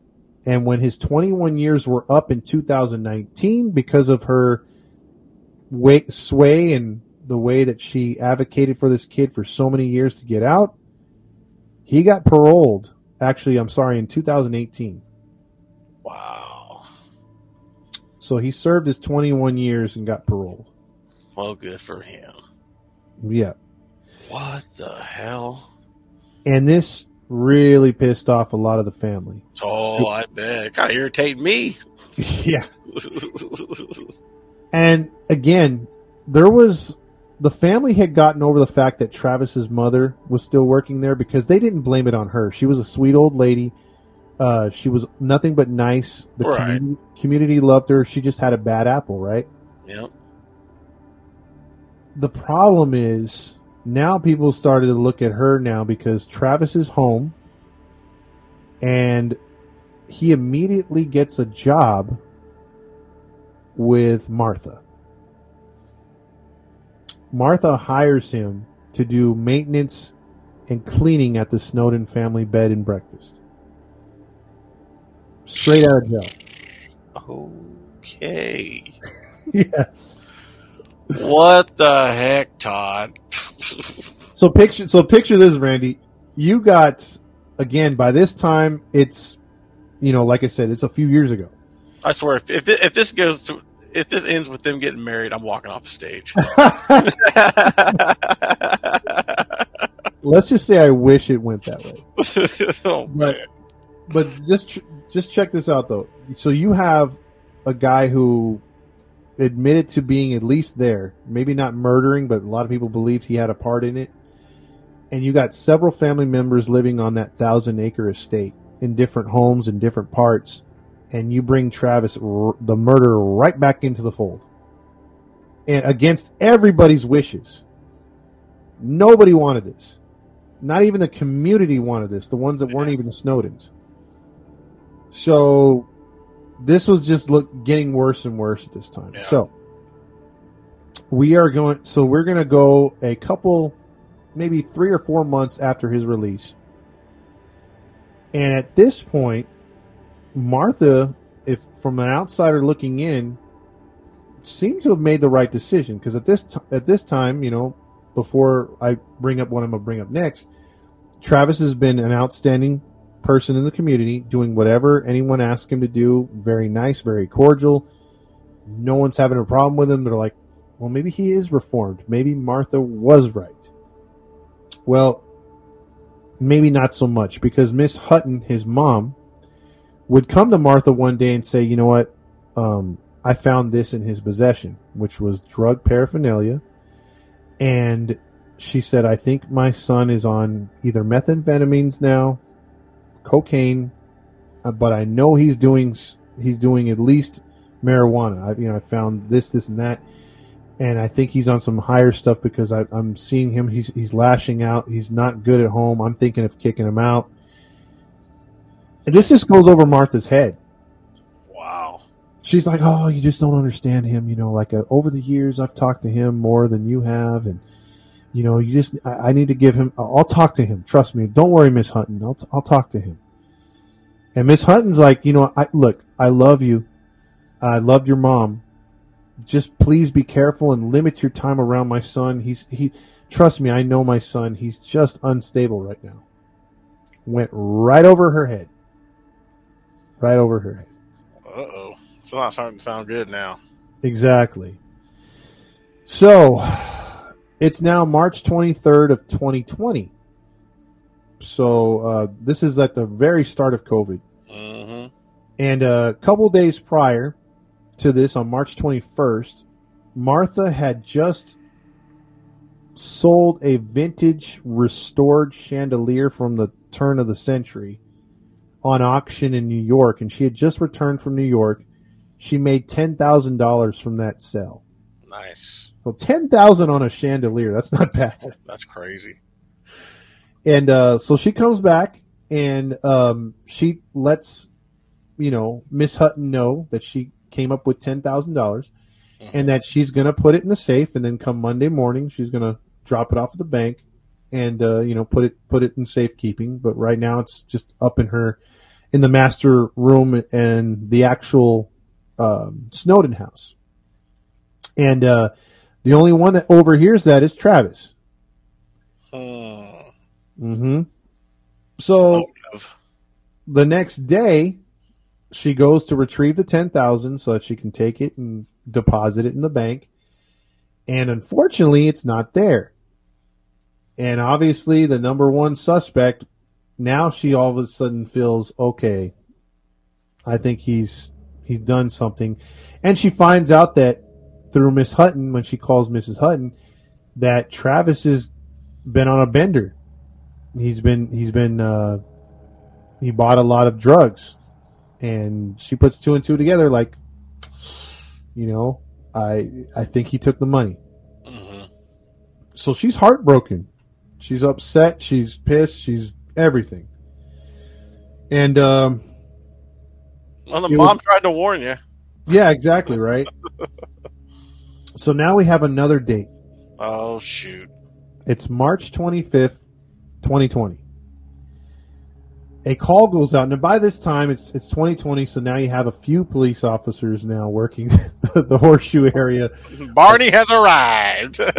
S1: and when his 21 years were up in 2019 because of her weight sway and the way that she advocated for this kid for so many years to get out he got paroled actually i'm sorry in 2018
S2: Wow.
S1: So he served his 21 years and got paroled
S2: Well, good for him.
S1: yeah
S2: What the hell?
S1: and this really pissed off a lot of the family
S2: Oh, I bet. Kind of irritate me.
S1: yeah And again, there was the family had gotten over the fact that Travis's mother was still working there because they didn't blame it on her. She was a sweet old lady. Uh, she was nothing but nice. The
S2: Right.
S1: community, community loved her. She just had a bad apple, right?
S2: yep.
S1: The problem is now people started to look at her now because Travis is home and he immediately gets a job with Martha. Martha hires him to do maintenance and cleaning at the Snowden family bed and breakfast. Straight out of jail.
S2: Okay.
S1: yes.
S2: What the heck, Todd?
S1: So picture so picture this, Randy. You got again by this time it's you know, like I said, it's a few years ago.
S2: I swear, if if, if this goes to if this ends with them getting married, I'm walking off the stage.
S1: Let's just say I wish it went that way.
S2: oh,
S1: But
S2: man.
S1: But just just check this out though. So you have a guy who admitted to being at least there, maybe not murdering, but a lot of people believed he had a part in it. And you got several family members living on that thousand acre estate in different homes in different parts, and you bring Travis, the murderer, right back into the fold, and against everybody's wishes. Nobody wanted this. Not even the community wanted this. The ones that weren't even the Snowdens. So this was just look getting worse and worse at this time.
S2: Yeah.
S1: So we are going. So we're going to go a couple, maybe three or four months after his release. And at this point, Martha, if from an outsider looking in, seems to have made the right decision because at this t- at this time, you know, before I bring up what I'm gonna bring up next, Travis has been an outstanding person in the community, doing whatever anyone asks him to do. Very nice, very cordial. No one's having a problem with him. They're like, well, maybe he is reformed. Maybe Martha was right. Well, maybe not so much because Miss Hutton, his mom, would come to Martha one day and say, you know what? Um, I found this in his possession, which was drug paraphernalia. And she said, I think my son is on either methamphetamines now, cocaine, uh, but I know he's doing he's doing at least marijuana. I, you know, I found this, this, and that, and I think he's on some higher stuff because I, I'm seeing him. He's he's lashing out. He's not good at home. I'm thinking of kicking him out. And this just goes over Martha's head.
S2: Wow.
S1: She's like, "Oh, you just don't understand him. You know, like uh, over the years, I've talked to him more than you have, and you know, you just I, I need to give him. I'll talk to him. Trust me. Don't worry, Miss Hutton. I'll I'll talk to him." And Miss Hutton's like, "You know, I look. I love you. I loved your mom. Just please be careful and limit your time around my son. He's he. Trust me. I know my son. He's just unstable right now." Went right over her head. Right over her head.
S2: Uh oh. It's not starting to sound good now.
S1: Exactly. So it's now March 23rd of 2020. So uh, this is at the very start of COVID.
S2: Mm-hmm.
S1: And a couple days prior to this, on March 21st, Martha had just sold a vintage restored chandelier from the turn of the century on auction in New York. And she had just returned from New York. She made $10,000 from that sale.
S2: Nice.
S1: So 10000 on a chandelier. That's not bad.
S2: That's crazy.
S1: And uh, so she comes back and um, she lets, you know, Miss Hutton know that she came up with ten thousand dollars, and that she's gonna put it in the safe, and then come Monday morning, she's gonna drop it off at the bank, and uh, you know, put it put it in safekeeping. But right now, it's just up in her, in the master room and the actual um, Snowden house, and uh, the only one that overhears that is Travis.
S2: Hmm.
S1: Mm-hmm. So the next day, she goes to retrieve the ten thousand so that she can take it and deposit it in the bank. And unfortunately, it's not there. And obviously, the number one suspect. Now she all of a sudden feels okay. I think he's he's done something, and she finds out that through Miss Hutton when she calls Mrs. Hutton that Travis has been on a bender. He's been he's been uh, he bought a lot of drugs, and she puts two and two together. Like, you know, I I think he took the money.
S2: hmm
S1: So she's heartbroken. She's upset. She's pissed. She's everything. And um,
S2: Well, the mom tried to warn you.
S1: yeah, exactly right. so now we have another date.
S2: Oh shoot.
S1: It's March 25th, 2020. A call goes out, and by this time it's it's 2020, so now you have a few police officers now working the horseshoe area.
S2: Barney has arrived.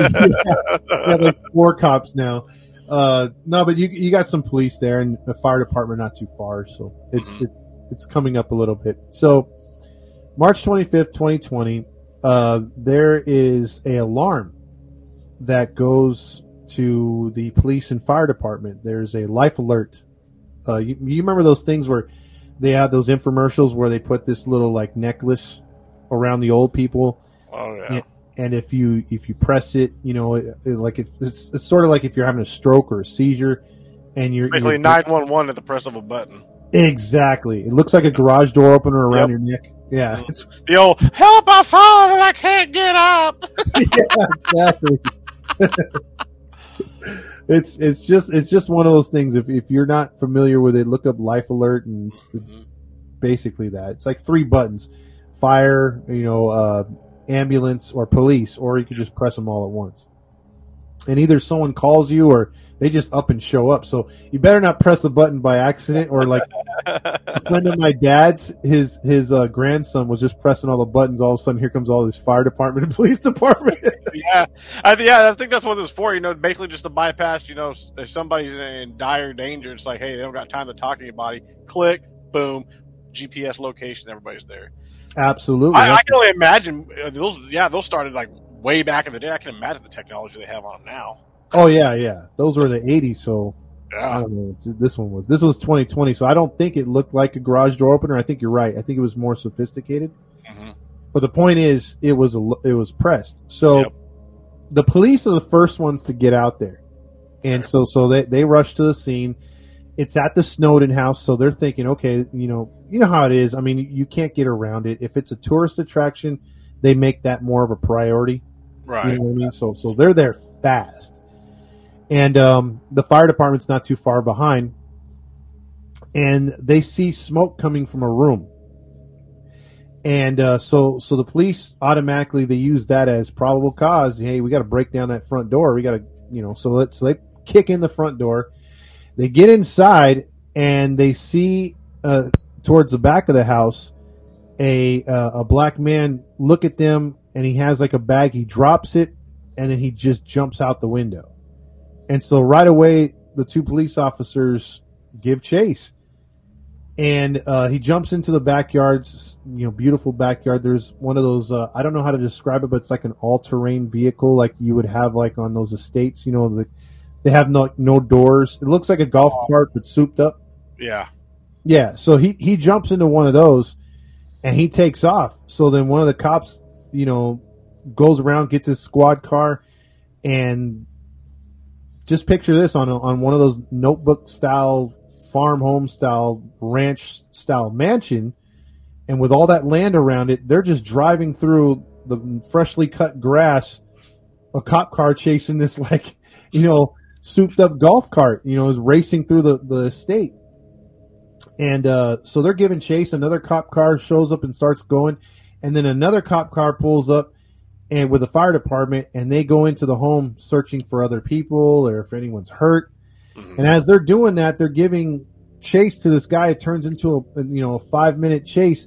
S1: Have like four cops now. Uh, no, but you you got some police there, and the fire department not too far, so it's
S2: Mhm.
S1: it, it's coming up a little bit. So March 25th, 2020, uh, there is a alarm that goes to the police and fire department. There's a life alert. Uh, you, you remember those things where they have those infomercials where they put this little like necklace around the old people,
S2: oh yeah.
S1: Yeah. and if you if you press it, you know, it, it, like it, it's, it's sort of like if you're having a stroke or a seizure, and you're,
S2: Basically nine one one at the press of a button.
S1: exactly. It looks like a garage door opener around your neck. Yeah, it's
S2: The old help I fall and I can't get up.
S1: Yeah, exactly. it's it's just it's just one of those things. If if you're not familiar with it, look up Life Alert, and it's basically that. It's like three buttons: fire, you know, uh, ambulance, or police, or you can just press them all at once. And either someone calls you, or they just up and show up. So you better not press the button by accident, or like a friend of my dad's, his his uh, grandson was just pressing all the buttons. All of a sudden, here comes all this fire department and police department.
S2: yeah, I, th- yeah, I think that's what it was for. You know, basically just to bypass. You know, if somebody's in, in dire danger, it's like, hey, they don't got time to talk to anybody. Click, boom, GPS location, everybody's there.
S1: Absolutely.
S2: I, I can only imagine uh, those. Yeah, those started like way back in the day. I can imagine the technology they have on them now.
S1: oh yeah, yeah. Those were the '80s, so
S2: Yeah,
S1: don't know. This one was this was 2020, so I don't think it looked like a garage door opener. I think you're right. I think it was more sophisticated.
S2: Mhm.
S1: But the point is, it was a, it was pressed. So
S2: Yep.
S1: the police are the first ones to get out there, and so so they they rush to the scene. It's at the Snowden house, so they're thinking, okay, you know, you know how it is. I mean, you can't get around it. If it's a tourist attraction, they make that more of a priority.
S2: right.
S1: You know what I mean? So so they're there fast. And um, the fire department's not too far behind. and they see smoke coming from a room. And uh, so, so the police automatically they use that as probable cause. Hey, we got to break down that front door. We got to, you know, so let's so they kick in the front door. They get inside and they see uh, towards the back of the house a uh, a black man look at them and he has like a bag. He drops it and then he just jumps out the window. And so right away, the two police officers give chase and uh, he jumps into the backyards. You know, beautiful backyard. There's one of those. Uh, I don't know how to describe it, but it's like an all-terrain vehicle, like you would have like on those estates. You know, the, they have no no doors. It looks like a golf cart, but souped up.
S2: Yeah.
S1: Yeah. So he he jumps into one of those, and he takes off. So then one of the cops, you know, goes around, gets his squad car, and just picture this on a, on one of those notebook style farm home style ranch style mansion. And with all that land around it they're just driving through the freshly cut grass a cop car chasing this like you know souped up golf cart you know is racing through the the estate and uh, so they're giving chase. Another cop car shows up and starts going. And then another cop car pulls up and with the fire department and they go into the home searching for other people or if anyone's hurt mm-hmm. and as they're doing that, they're giving chase to this guy. It turns into a you know a five minute chase.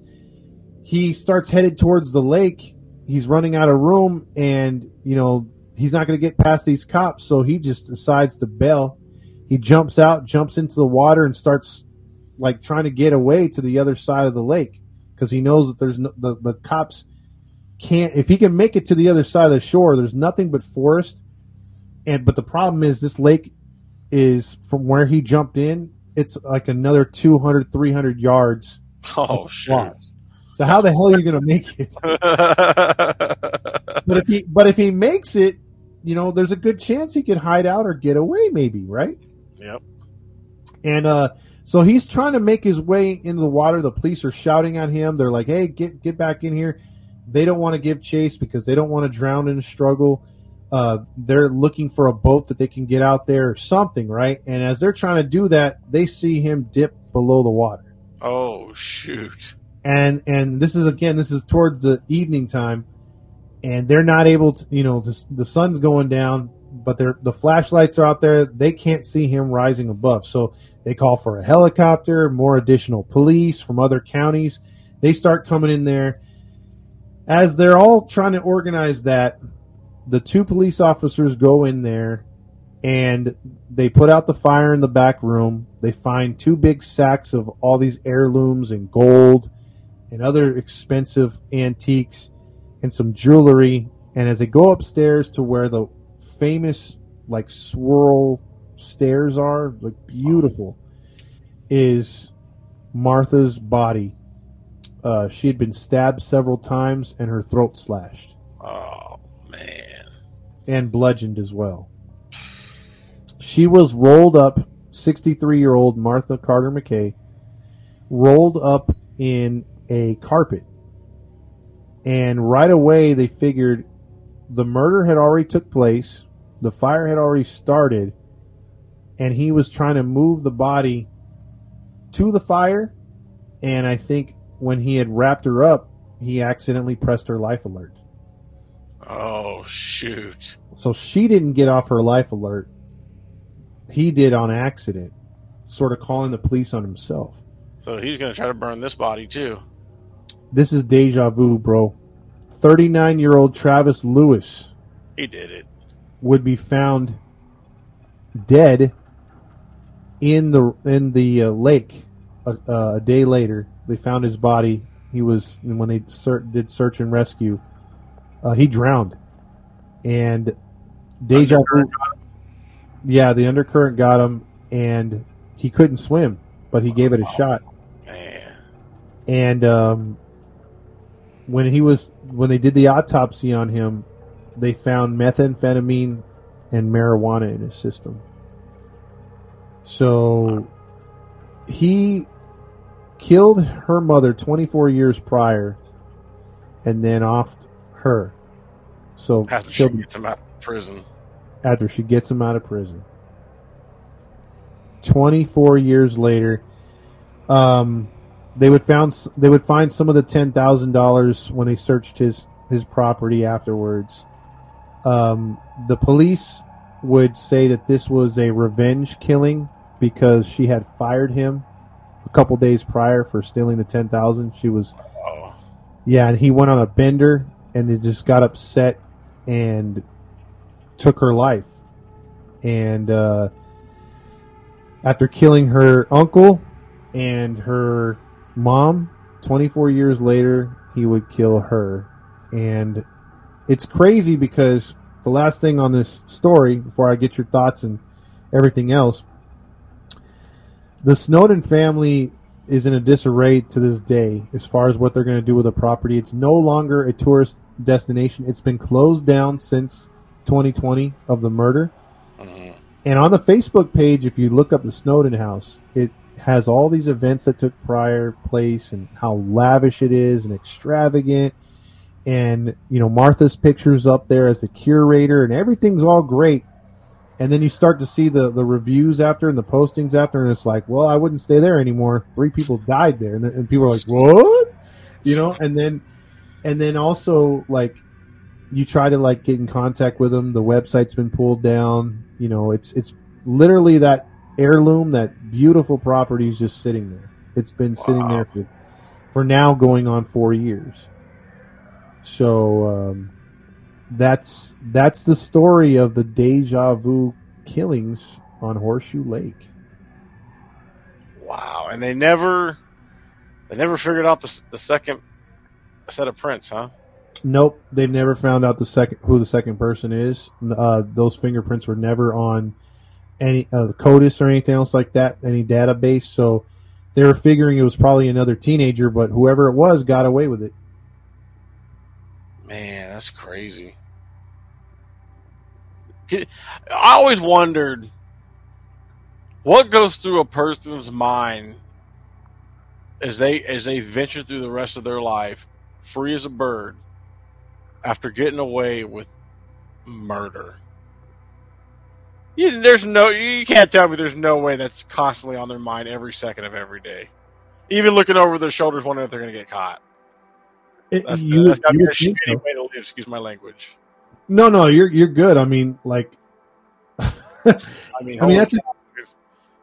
S1: He starts headed towards the lake. He's running out of room, and you know he's not going to get past these cops. So he just decides to bail. He jumps out, jumps into the water, and starts like trying to get away to the other side of the lake because he knows that there's no, the the cops can't. If he can make it to the other side of the shore, there's nothing but forest. And but the problem is this lake is from where he jumped in, it's like another 200, 300 yards.
S2: Oh
S1: shit. So how the hell are you going to make it? But if he, but if he makes it, you know, there's a good chance he could hide out or get away, maybe, right?
S2: yep.
S1: And uh, so he's trying to make his way into the water. The police are shouting at him. They're like, "Hey, get get back in here!" They don't want to give chase because they don't want to drown in a struggle. Uh, they're looking for a boat that they can get out there or something, right? And as they're trying to do that, they see him dip below the water.
S2: Oh shoot.
S1: And and this is again, this is towards the evening time, and they're not able to, you know, the, the sun's going down, but they're, the flashlights are out there. They can't see him rising above, so they call for a helicopter, more additional police from other counties. They start coming in there. As they're all trying to organize that, the two police officers go in there and they put out the fire in the back room. They find two big sacks of all these heirlooms and gold and other expensive antiques and some jewelry. And as they go upstairs to where the famous like swirl stairs are, like beautiful, is Martha's body. Uh, she had been stabbed several times and her throat slashed
S2: Oh man.
S1: and bludgeoned as well. She was rolled up, 63 year old Martha Carter McKay, rolled up in a carpet. And right away they figured the murder had already took place, the fire had already started, and he was trying to move the body to the fire. And I think when he had wrapped her up, he accidentally pressed her life alert.
S2: Oh shoot.
S1: So she didn't get off her life alert. He did on accident, sort of calling the police on himself.
S2: So he's gonna try to burn this body too.
S1: This is deja vu, bro. 39 year old Travis Lewis
S2: He did it.
S1: would be found dead in the in the uh, lake a, uh, a day later. They found his body. He was when they ser- did search and rescue. Uh, he drowned, and deja. Yeah, the undercurrent got him, and he couldn't swim, but he gave it a shot.
S2: Man.
S1: And um, when he was when they did the autopsy on him, they found methamphetamine and marijuana in his system. So he killed her mother 24 years prior, and then offed her. So
S2: After she gets him out of prison.
S1: after she gets him out of prison. 24 years later, Um, they would found they would find some of the ten thousand dollars when they searched his his property afterwards. Um, the police would say that this was a revenge killing because she had fired him a couple days prior for stealing the ten thousand. She was
S2: Oh,
S1: yeah, and he went on a bender and it just got upset and took her life. And uh, after killing her uncle and her mom, 24 years later, he would kill her. And it's crazy because the last thing on this story, before I get your thoughts and everything else, the Snowden family is in a disarray to this day as far as what they're going to do with the property. It's no longer a tourist destination. It's been closed down since 2020 of the murder.
S2: mhm.
S1: And on the Facebook page, if you look up the Snowden house, it has all these events that took prior place and how lavish it is and extravagant. And, you know, Martha's pictures up there as the curator and everything's all great. And then you start to see the, the reviews after and the postings after, and it's like, well, I wouldn't stay there anymore. Three people died there. And, and people are like, what? You know, and then, and then also like, you try to like get in contact with them. The website's been pulled down. You know, it's it's literally that heirloom, that beautiful property is just sitting there. It's been sitting there for for now going on four years. So um, that's that's the story of the deja vu killings on Horseshoe Lake.
S2: wow. And they never, they never figured out the, the second set of prints, huh?
S1: Nope, they've never found out the second who the second person is. Uh, those fingerprints were never on any uh, the CODIS or anything else like that, any database. So they were figuring it was probably another teenager, but whoever it was got away with it.
S2: Man, that's crazy. I always wondered what goes through a person's mind as they as they venture through the rest of their life, free as a bird, after getting away with murder. You, there's no, you can't tell me there's no way that's constantly on their mind every second of every day. Even looking over their shoulders, wondering if they're going to get caught.
S1: It-
S2: That's,
S1: you,
S2: that's
S1: you
S2: a shitty
S1: so.
S2: way to live. Excuse my language.
S1: No, no, you're you're good. I mean, like,
S2: I mean,
S1: I mean that's a,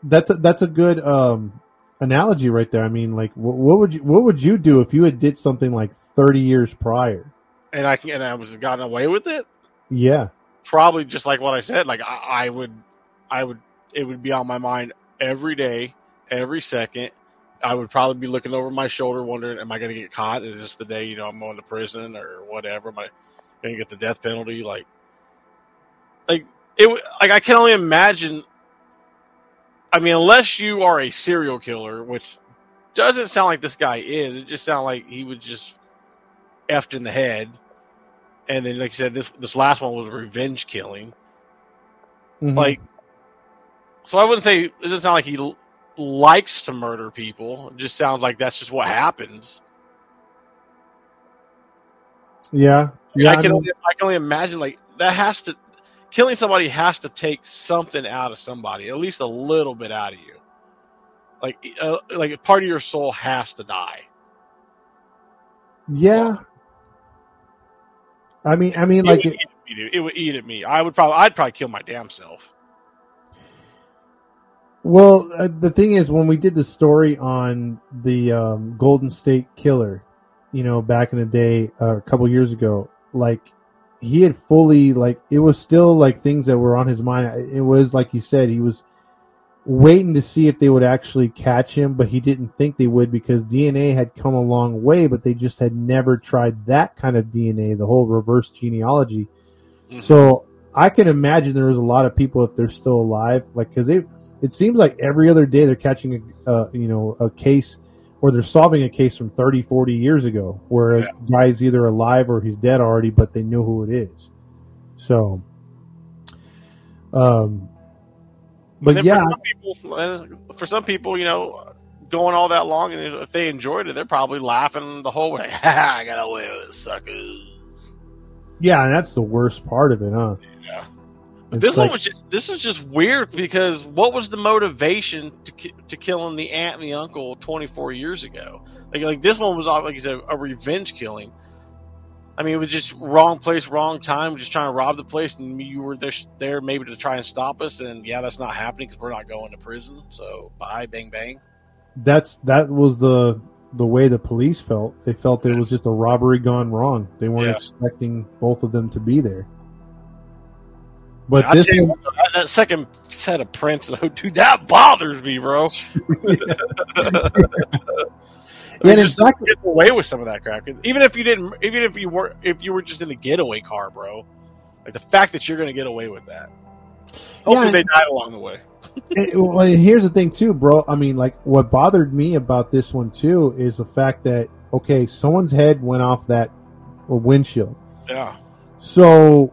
S1: that's a, that's a good um, analogy right there. I mean, like, what, what would you what would you do if you had did something like thirty years prior?
S2: and I can, and I was gotten away with it.
S1: Yeah,
S2: Probably just like what I said. Like I, I would, I would, it would be on my mind every day, every second. I would probably be looking over my shoulder, wondering, "Am I going to get caught? Is this the day you know I'm going to prison or whatever? Am I going to get the death penalty?" Like, like it, like I can only imagine. I mean, unless you are a serial killer, which doesn't sound like this guy is. It just sounds like he would just effed in the head. And then, like I said, this this last one was a revenge killing.
S1: Mhm.
S2: Like, so I wouldn't say it doesn't sound like he l- likes to murder people. It just sounds like that's just what happens.
S1: yeah, yeah.
S2: I
S1: I
S2: can
S1: mean-
S2: only, I can only imagine like that has to killing somebody has to take something out of somebody, at least a little bit out of you. Like, uh, like a part of your soul has to die.
S1: Yeah. I mean, I mean,
S2: It
S1: like,
S2: would, at me, it would eat at me. I would probably, I'd probably kill my damn self.
S1: well, uh, the thing is, when we did the story on the um, Golden State Killer, you know, back in the day, uh, a couple years ago, like he had fully, like, it was still like things that were on his mind. It was like you said, he was waiting to see if they would actually catch him, but he didn't think they would because DNA had come a long way, but they just had never tried that kind of DNA, the whole reverse genealogy.
S2: Mhm.
S1: So I can imagine there was a lot of people if they're still alive, like because it it seems like every other day they're catching a uh, you know a case or they're solving a case from 30, 40 years ago where
S2: Yeah.
S1: a guy's either alive or he's dead already, but they know who it is. So, um, but yeah,
S2: for some, people, uh, for some people, you know, going all that long, and if they enjoyed it, they're probably laughing the whole way. I got away with it, suckers.
S1: yeah, and that's the worst part of it, huh? It's
S2: this one was just this is just weird because what was the motivation to ki- to killing the aunt and the uncle 24 years ago? Like like this one was like you said a revenge killing. I mean, it was just wrong place, wrong time. Just trying to rob the place, and you were there, there maybe to try and stop us. And yeah, that's not happening because we're not going to prison. So bye, bang, bang.
S1: that's that was the the way the police felt. They felt it was just a robbery gone wrong. They weren't
S2: Yeah.
S1: expecting both of them to be there. But
S2: I
S1: this one,
S2: what, that, second set of prints, though, dude, that bothers me, bro.
S1: Yeah, and
S2: just
S1: exactly-
S2: get away with some of that crap. Even if you didn't, even if you were, if you were just in a getaway car, bro, like the fact that you're going to get away with that. Hopefully,
S1: and-
S2: they died along the way.
S1: it- well, and here's the thing too, bro. I mean, like what bothered me about this one too is the fact that okay, someone's head went off that uh, windshield.
S2: Yeah,
S1: So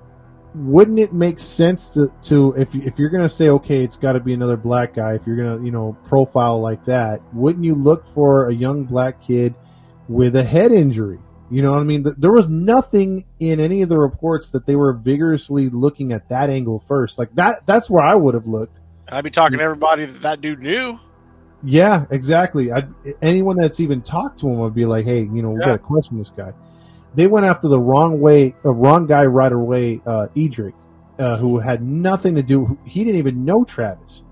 S1: wouldn't it make sense to, to if if you're gonna say okay, it's got to be another black guy. If you're gonna you know profile like that, wouldn't you look for a young black kid with a head injury? You know what I mean? There was nothing in any of the reports that they were vigorously looking at that angle first. Like that, that's where I would have looked.
S2: I'd be talking to everybody that that dude knew.
S1: Yeah, exactly. I, anyone that's even talked to him would be like, "Hey, you know, we
S2: Yeah.
S1: got to question this guy." They went after the wrong way, a wrong guy right away. Uh, Edric, uh, who had nothing to do. He didn't even know Travis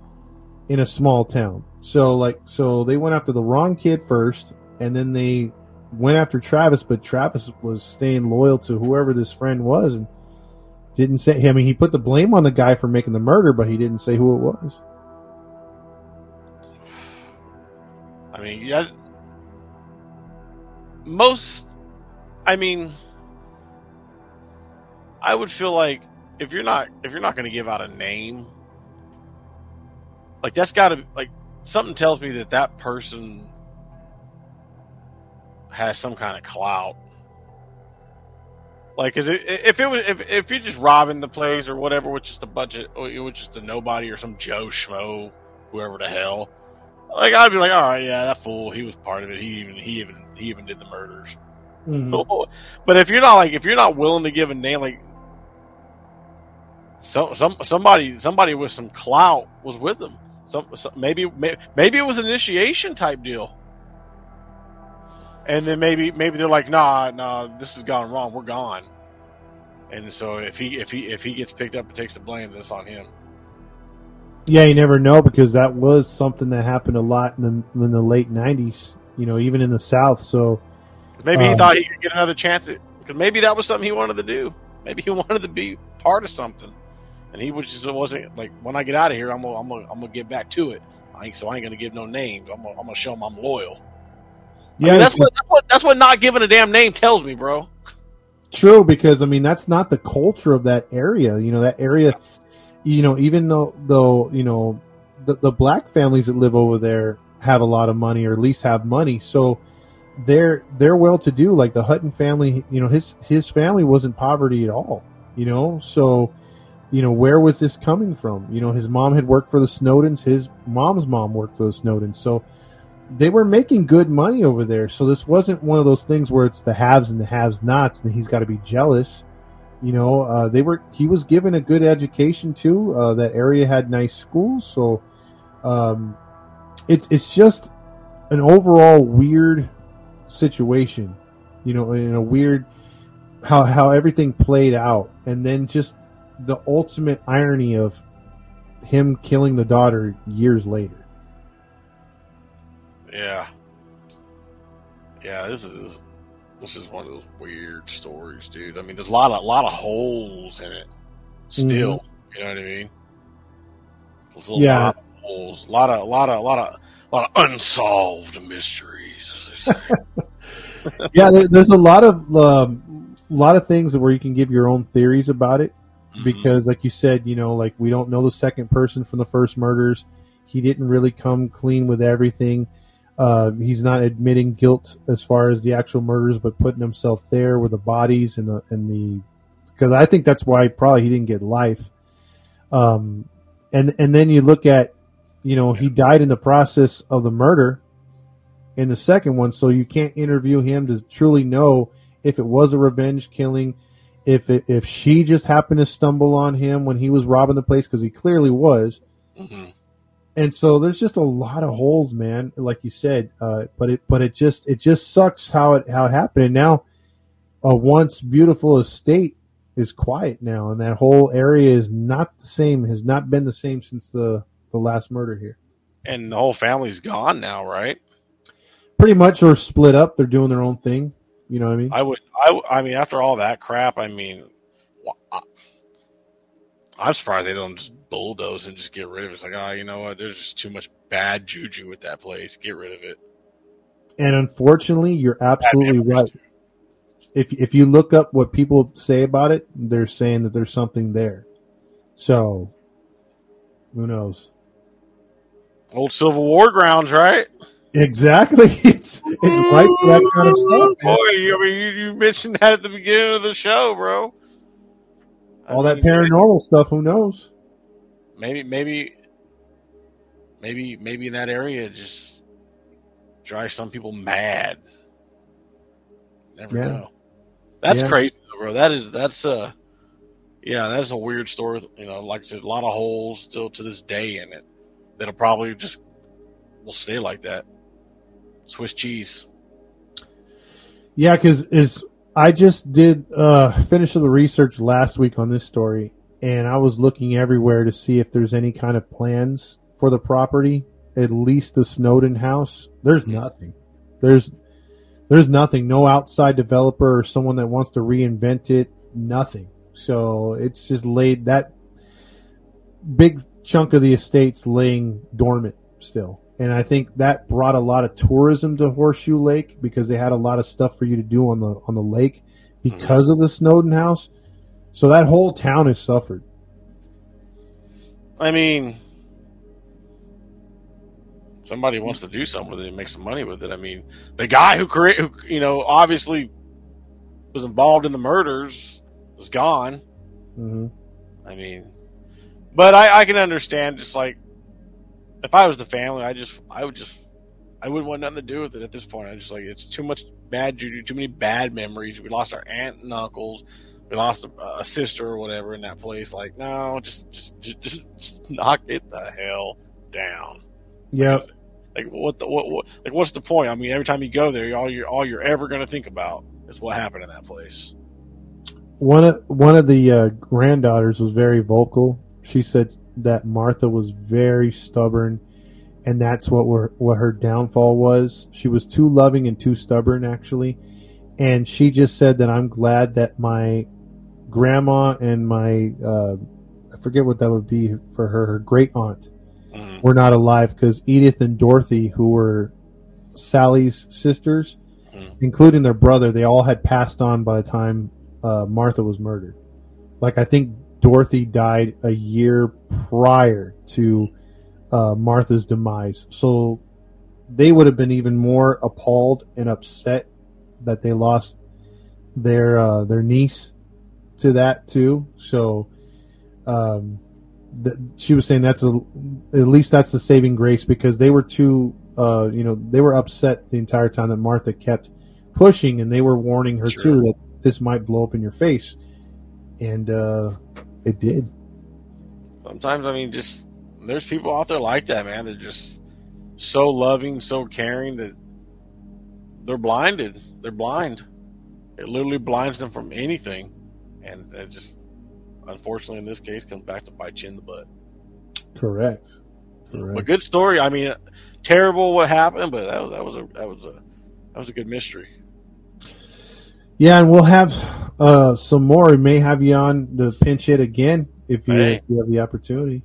S1: in a small town. So, like, so they went after the wrong kid first, and then they went after Travis. But Travis was staying loyal to whoever this friend was, and didn't say. I mean, he put the blame on the guy for making the murder, but he didn't say who it was.
S2: I mean, yeah, most. I mean, I would feel like if you're not if you're not going to give out a name, like that's got to like something tells me that that person has some kind of clout. Like, cause it, if it was if if you're just robbing the place or whatever with just a budget, it was just a nobody or some Joe schmo, whoever the hell, like I'd be like, all right, yeah, that fool, he was part of it. He even he even he even did the murders.
S1: Mhm.
S2: but if you're not like if you're not willing to give a name, like some some somebody somebody with some clout was with them. Some, some maybe may- maybe it was an initiation type deal. And then maybe maybe they're like, nah, nah, this has gone wrong. We're gone. And so if he if he if he gets picked up and takes the blame, that's on him.
S1: Yeah, you never know because that was something that happened a lot in the in the late '90s. You know, even in the South. So
S2: Maybe he
S1: Um,
S2: thought he could get another chance at because maybe that was something he wanted to do. Maybe he wanted to be part of something, and he was just wasn't like when I get out of here, I'm gonna I'm gonna, I'm gonna get back to it. I ain't, so I ain't gonna give no names. I'm gonna, I'm gonna show him I'm loyal. I
S1: yeah,
S2: mean, that's what that's what that's what not giving a damn name tells me, bro.
S1: true. Because I mean, that's not the culture of that area. You know, that area. You know, even though though you know the the black families that live over there have a lot of money, or at least have money, so they're they're well to do. Like the Hutton family, you know, his his family wasn't poverty at all. You know, so you know where was this coming from? You know, his mom had worked for the Snowdens. His mom's mom worked for the Snowdens. So they were making good money over there. So this wasn't one of those things where it's the haves and the haves nots, and he's got to be jealous. You know, uh, they were. He was given a good education too. Uh, that area had nice schools, so um, it's it's just an overall weird situation. You know, in a weird how how everything played out, and then just the ultimate irony of him killing the daughter years later.
S2: Yeah, yeah. This is this is one of those weird stories, dude. I mean, there's a lot of lot of holes in it mm-hmm. still. You know what I mean? There's a
S1: Yeah.
S2: lot of holes, a lot of, a lot of, a lot of, a lot of unsolved mysteries. As they say.
S1: yeah, there, there's a lot of um, a lot of things where you can give your own theories about it
S2: Mhm.
S1: because, like you said, you know, like we don't know the second person from the first murders. He didn't really come clean with everything. Uh, he's not admitting guilt as far as the actual murders, but putting himself there with the bodies and the and the because I think that's why probably he didn't get life. Um, and and then you look at, you know, he died in the process of the murder in the second one, so you can't interview him to truly know if it was a revenge killing, if it, if she just happened to stumble on him when he was robbing the place because he clearly was.
S2: hmm
S1: and so there's just a lot of holes, man. Like you said, uh, but it but it just it just sucks how it how it happened. And now, a once beautiful estate is quiet now, and that whole area is not the same. Has not been the same since the the last murder here.
S2: And the whole family's gone now, right?
S1: Pretty much, are split up. They're doing their own thing. You know what I mean?
S2: I would, I mean, after all that crap, I mean, I- I'm surprised they don't just bulldoze and just get rid of it. It's like, oh, you know what? There's just too much bad juju with that place. Get rid of it.
S1: and unfortunately, you're absolutely right. If if you look up what people say about it, they're saying that there's something there. So, who knows?
S2: Old Civil War grounds, right?
S1: Exactly. It's it's right for that kind of stuff. man.
S2: Boy, you, I mean, you, you mentioned that at the beginning of the show, bro. I
S1: All that
S2: mean,
S1: paranormal stuff. Who knows?
S2: Maybe, maybe, maybe, maybe in that area, just drives some people mad. Never
S1: Yeah.
S2: know. That's
S1: Yeah.
S2: crazy, bro. That is that's uh yeah, that's a weird story. You know, like I said, a lot of holes still to this day in it that'll probably just will stay like that. Swiss cheese.
S1: Yeah, because is I just did uh finish the research last week on this story, and I was looking everywhere to see if there's any kind of plans for the property. At least the Snowden house. There's nothing. There's there's nothing. No outside developer or someone that wants to reinvent it. Nothing. So it's just laid that big chunk of the estate's laying dormant still. And I think that brought a lot of tourism to Horseshoe Lake because they had a lot of stuff for you to do on the on the lake because of the Snowden house. So that whole town has suffered.
S2: I mean, somebody wants to do something with it and make some money with it. I mean, the guy who created, who you know, obviously was involved in the murders is gone.
S1: hmm
S2: I mean, but I, I can understand. Just like if I was the family, I just, I would just, I wouldn't want nothing to do with it at this point. I just like it's too much bad juju, too many bad memories. We lost our aunt and uncles. We lost a, a sister or whatever in that place. Like, no, just, just, just, just, just knock it the hell down.
S1: Yep.
S2: Like, what the, what, what, like, what's the point? I mean, every time you go there, all you're, all you're ever going to think about is what happened in that place.
S1: One of one of the uh, granddaughters was very vocal. She said that Martha was very stubborn, and that's what were, what her downfall was. She was too loving and too stubborn, actually. And she just said that I'm glad that my grandma and my uh, I forget what that would be for her, her great aunt
S2: Mm.
S1: were not alive because Edith and Dorothy, who were Sally's sisters,
S2: Mhm.
S1: including their brother, they all had passed on by the time uh, Martha was murdered. Like I think Dorothy died a year prior to uh, Martha's demise, so they would have been even more appalled and upset that they lost their uh, their niece to that too. So. Um, th- she was saying that's a, at least that's the saving grace because they were too uh you know they were upset the entire time that Martha kept pushing and they were warning her
S2: Sure.
S1: too that this might blow up in your face and uh it did
S2: Sometimes, I mean, just there's people out there like that, man. They're just so loving, so caring that they're blinded. They're blind. It literally blinds them from anything, and it just, unfortunately, in this case, comes back to bite you in the butt.
S1: correct
S2: But good story. I mean, terrible what happened, but that was that was a that was a that was a good mystery.
S1: yeah and we'll have uh some more we may have you on the pinch hit again if you,
S2: Hey.
S1: if you have the opportunity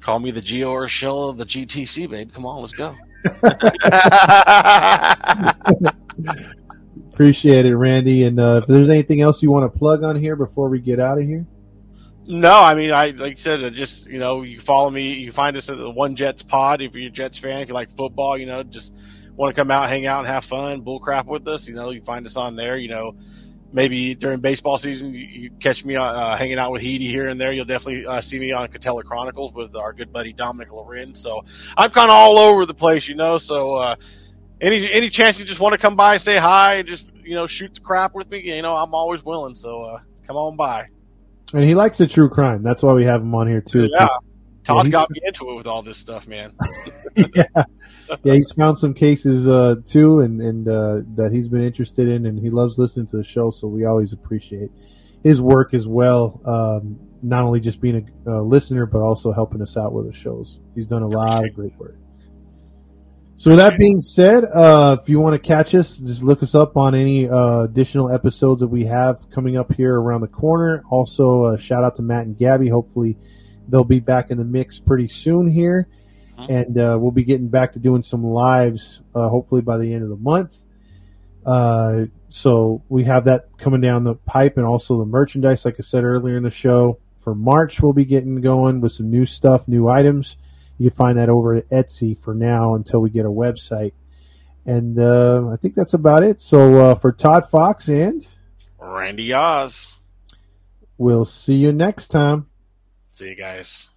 S2: Call me the Geo or shell of the GTC, babe. Come on, let's go.
S1: appreciate it randy and uh if there's anything else you want to plug on here before we get out of here
S2: No, I mean, I like I said, uh, just you know, you follow me, you find us at the One Jets Pod if you're a Jets fan, if you like football, you know, just want to come out, hang out, and have fun, bull crap with us. You know, you find us on there. You know, maybe during baseball season, you, you catch me uh, hanging out with Heedy here and there. You'll definitely uh, see me on Catella Chronicles with our good buddy Dominic Lorenz. So I'm kind of all over the place, you know. So uh, any any chance you just want to come by, and say hi, and just you know shoot the crap with me, you know, I'm always willing. So uh, Come on by.
S1: And he likes the true crime. That's why we have him on here too.
S2: Yeah. Todd
S1: he's-
S2: got me into it with all this stuff, man.
S1: yeah, yeah, he's found some cases uh, too, and and uh, that he's been interested in, and he loves listening to the show. So we always appreciate his work as well. Um, not only just being a, a listener, but also helping us out with the shows. He's done a lot of great work. So with that being said, uh, if you want to catch us, just look us up on any uh, additional episodes that we have coming up here around the corner. Also, uh, shout out to Matt and Gabby. Hopefully, they'll be back in the mix pretty soon here, and uh, we'll be getting back to doing some lives. Uh, hopefully by the end of the month. Uh, so we have that coming down the pipe, and also the merchandise. Like I said earlier in the show, for March we'll be getting going with some new stuff, new items. You can find that over at Etsy for now until we get a website. And uh, I think that's about it. So uh, for Todd Fox, and
S2: Randy Oz.
S1: we'll see you next time.
S2: See you guys.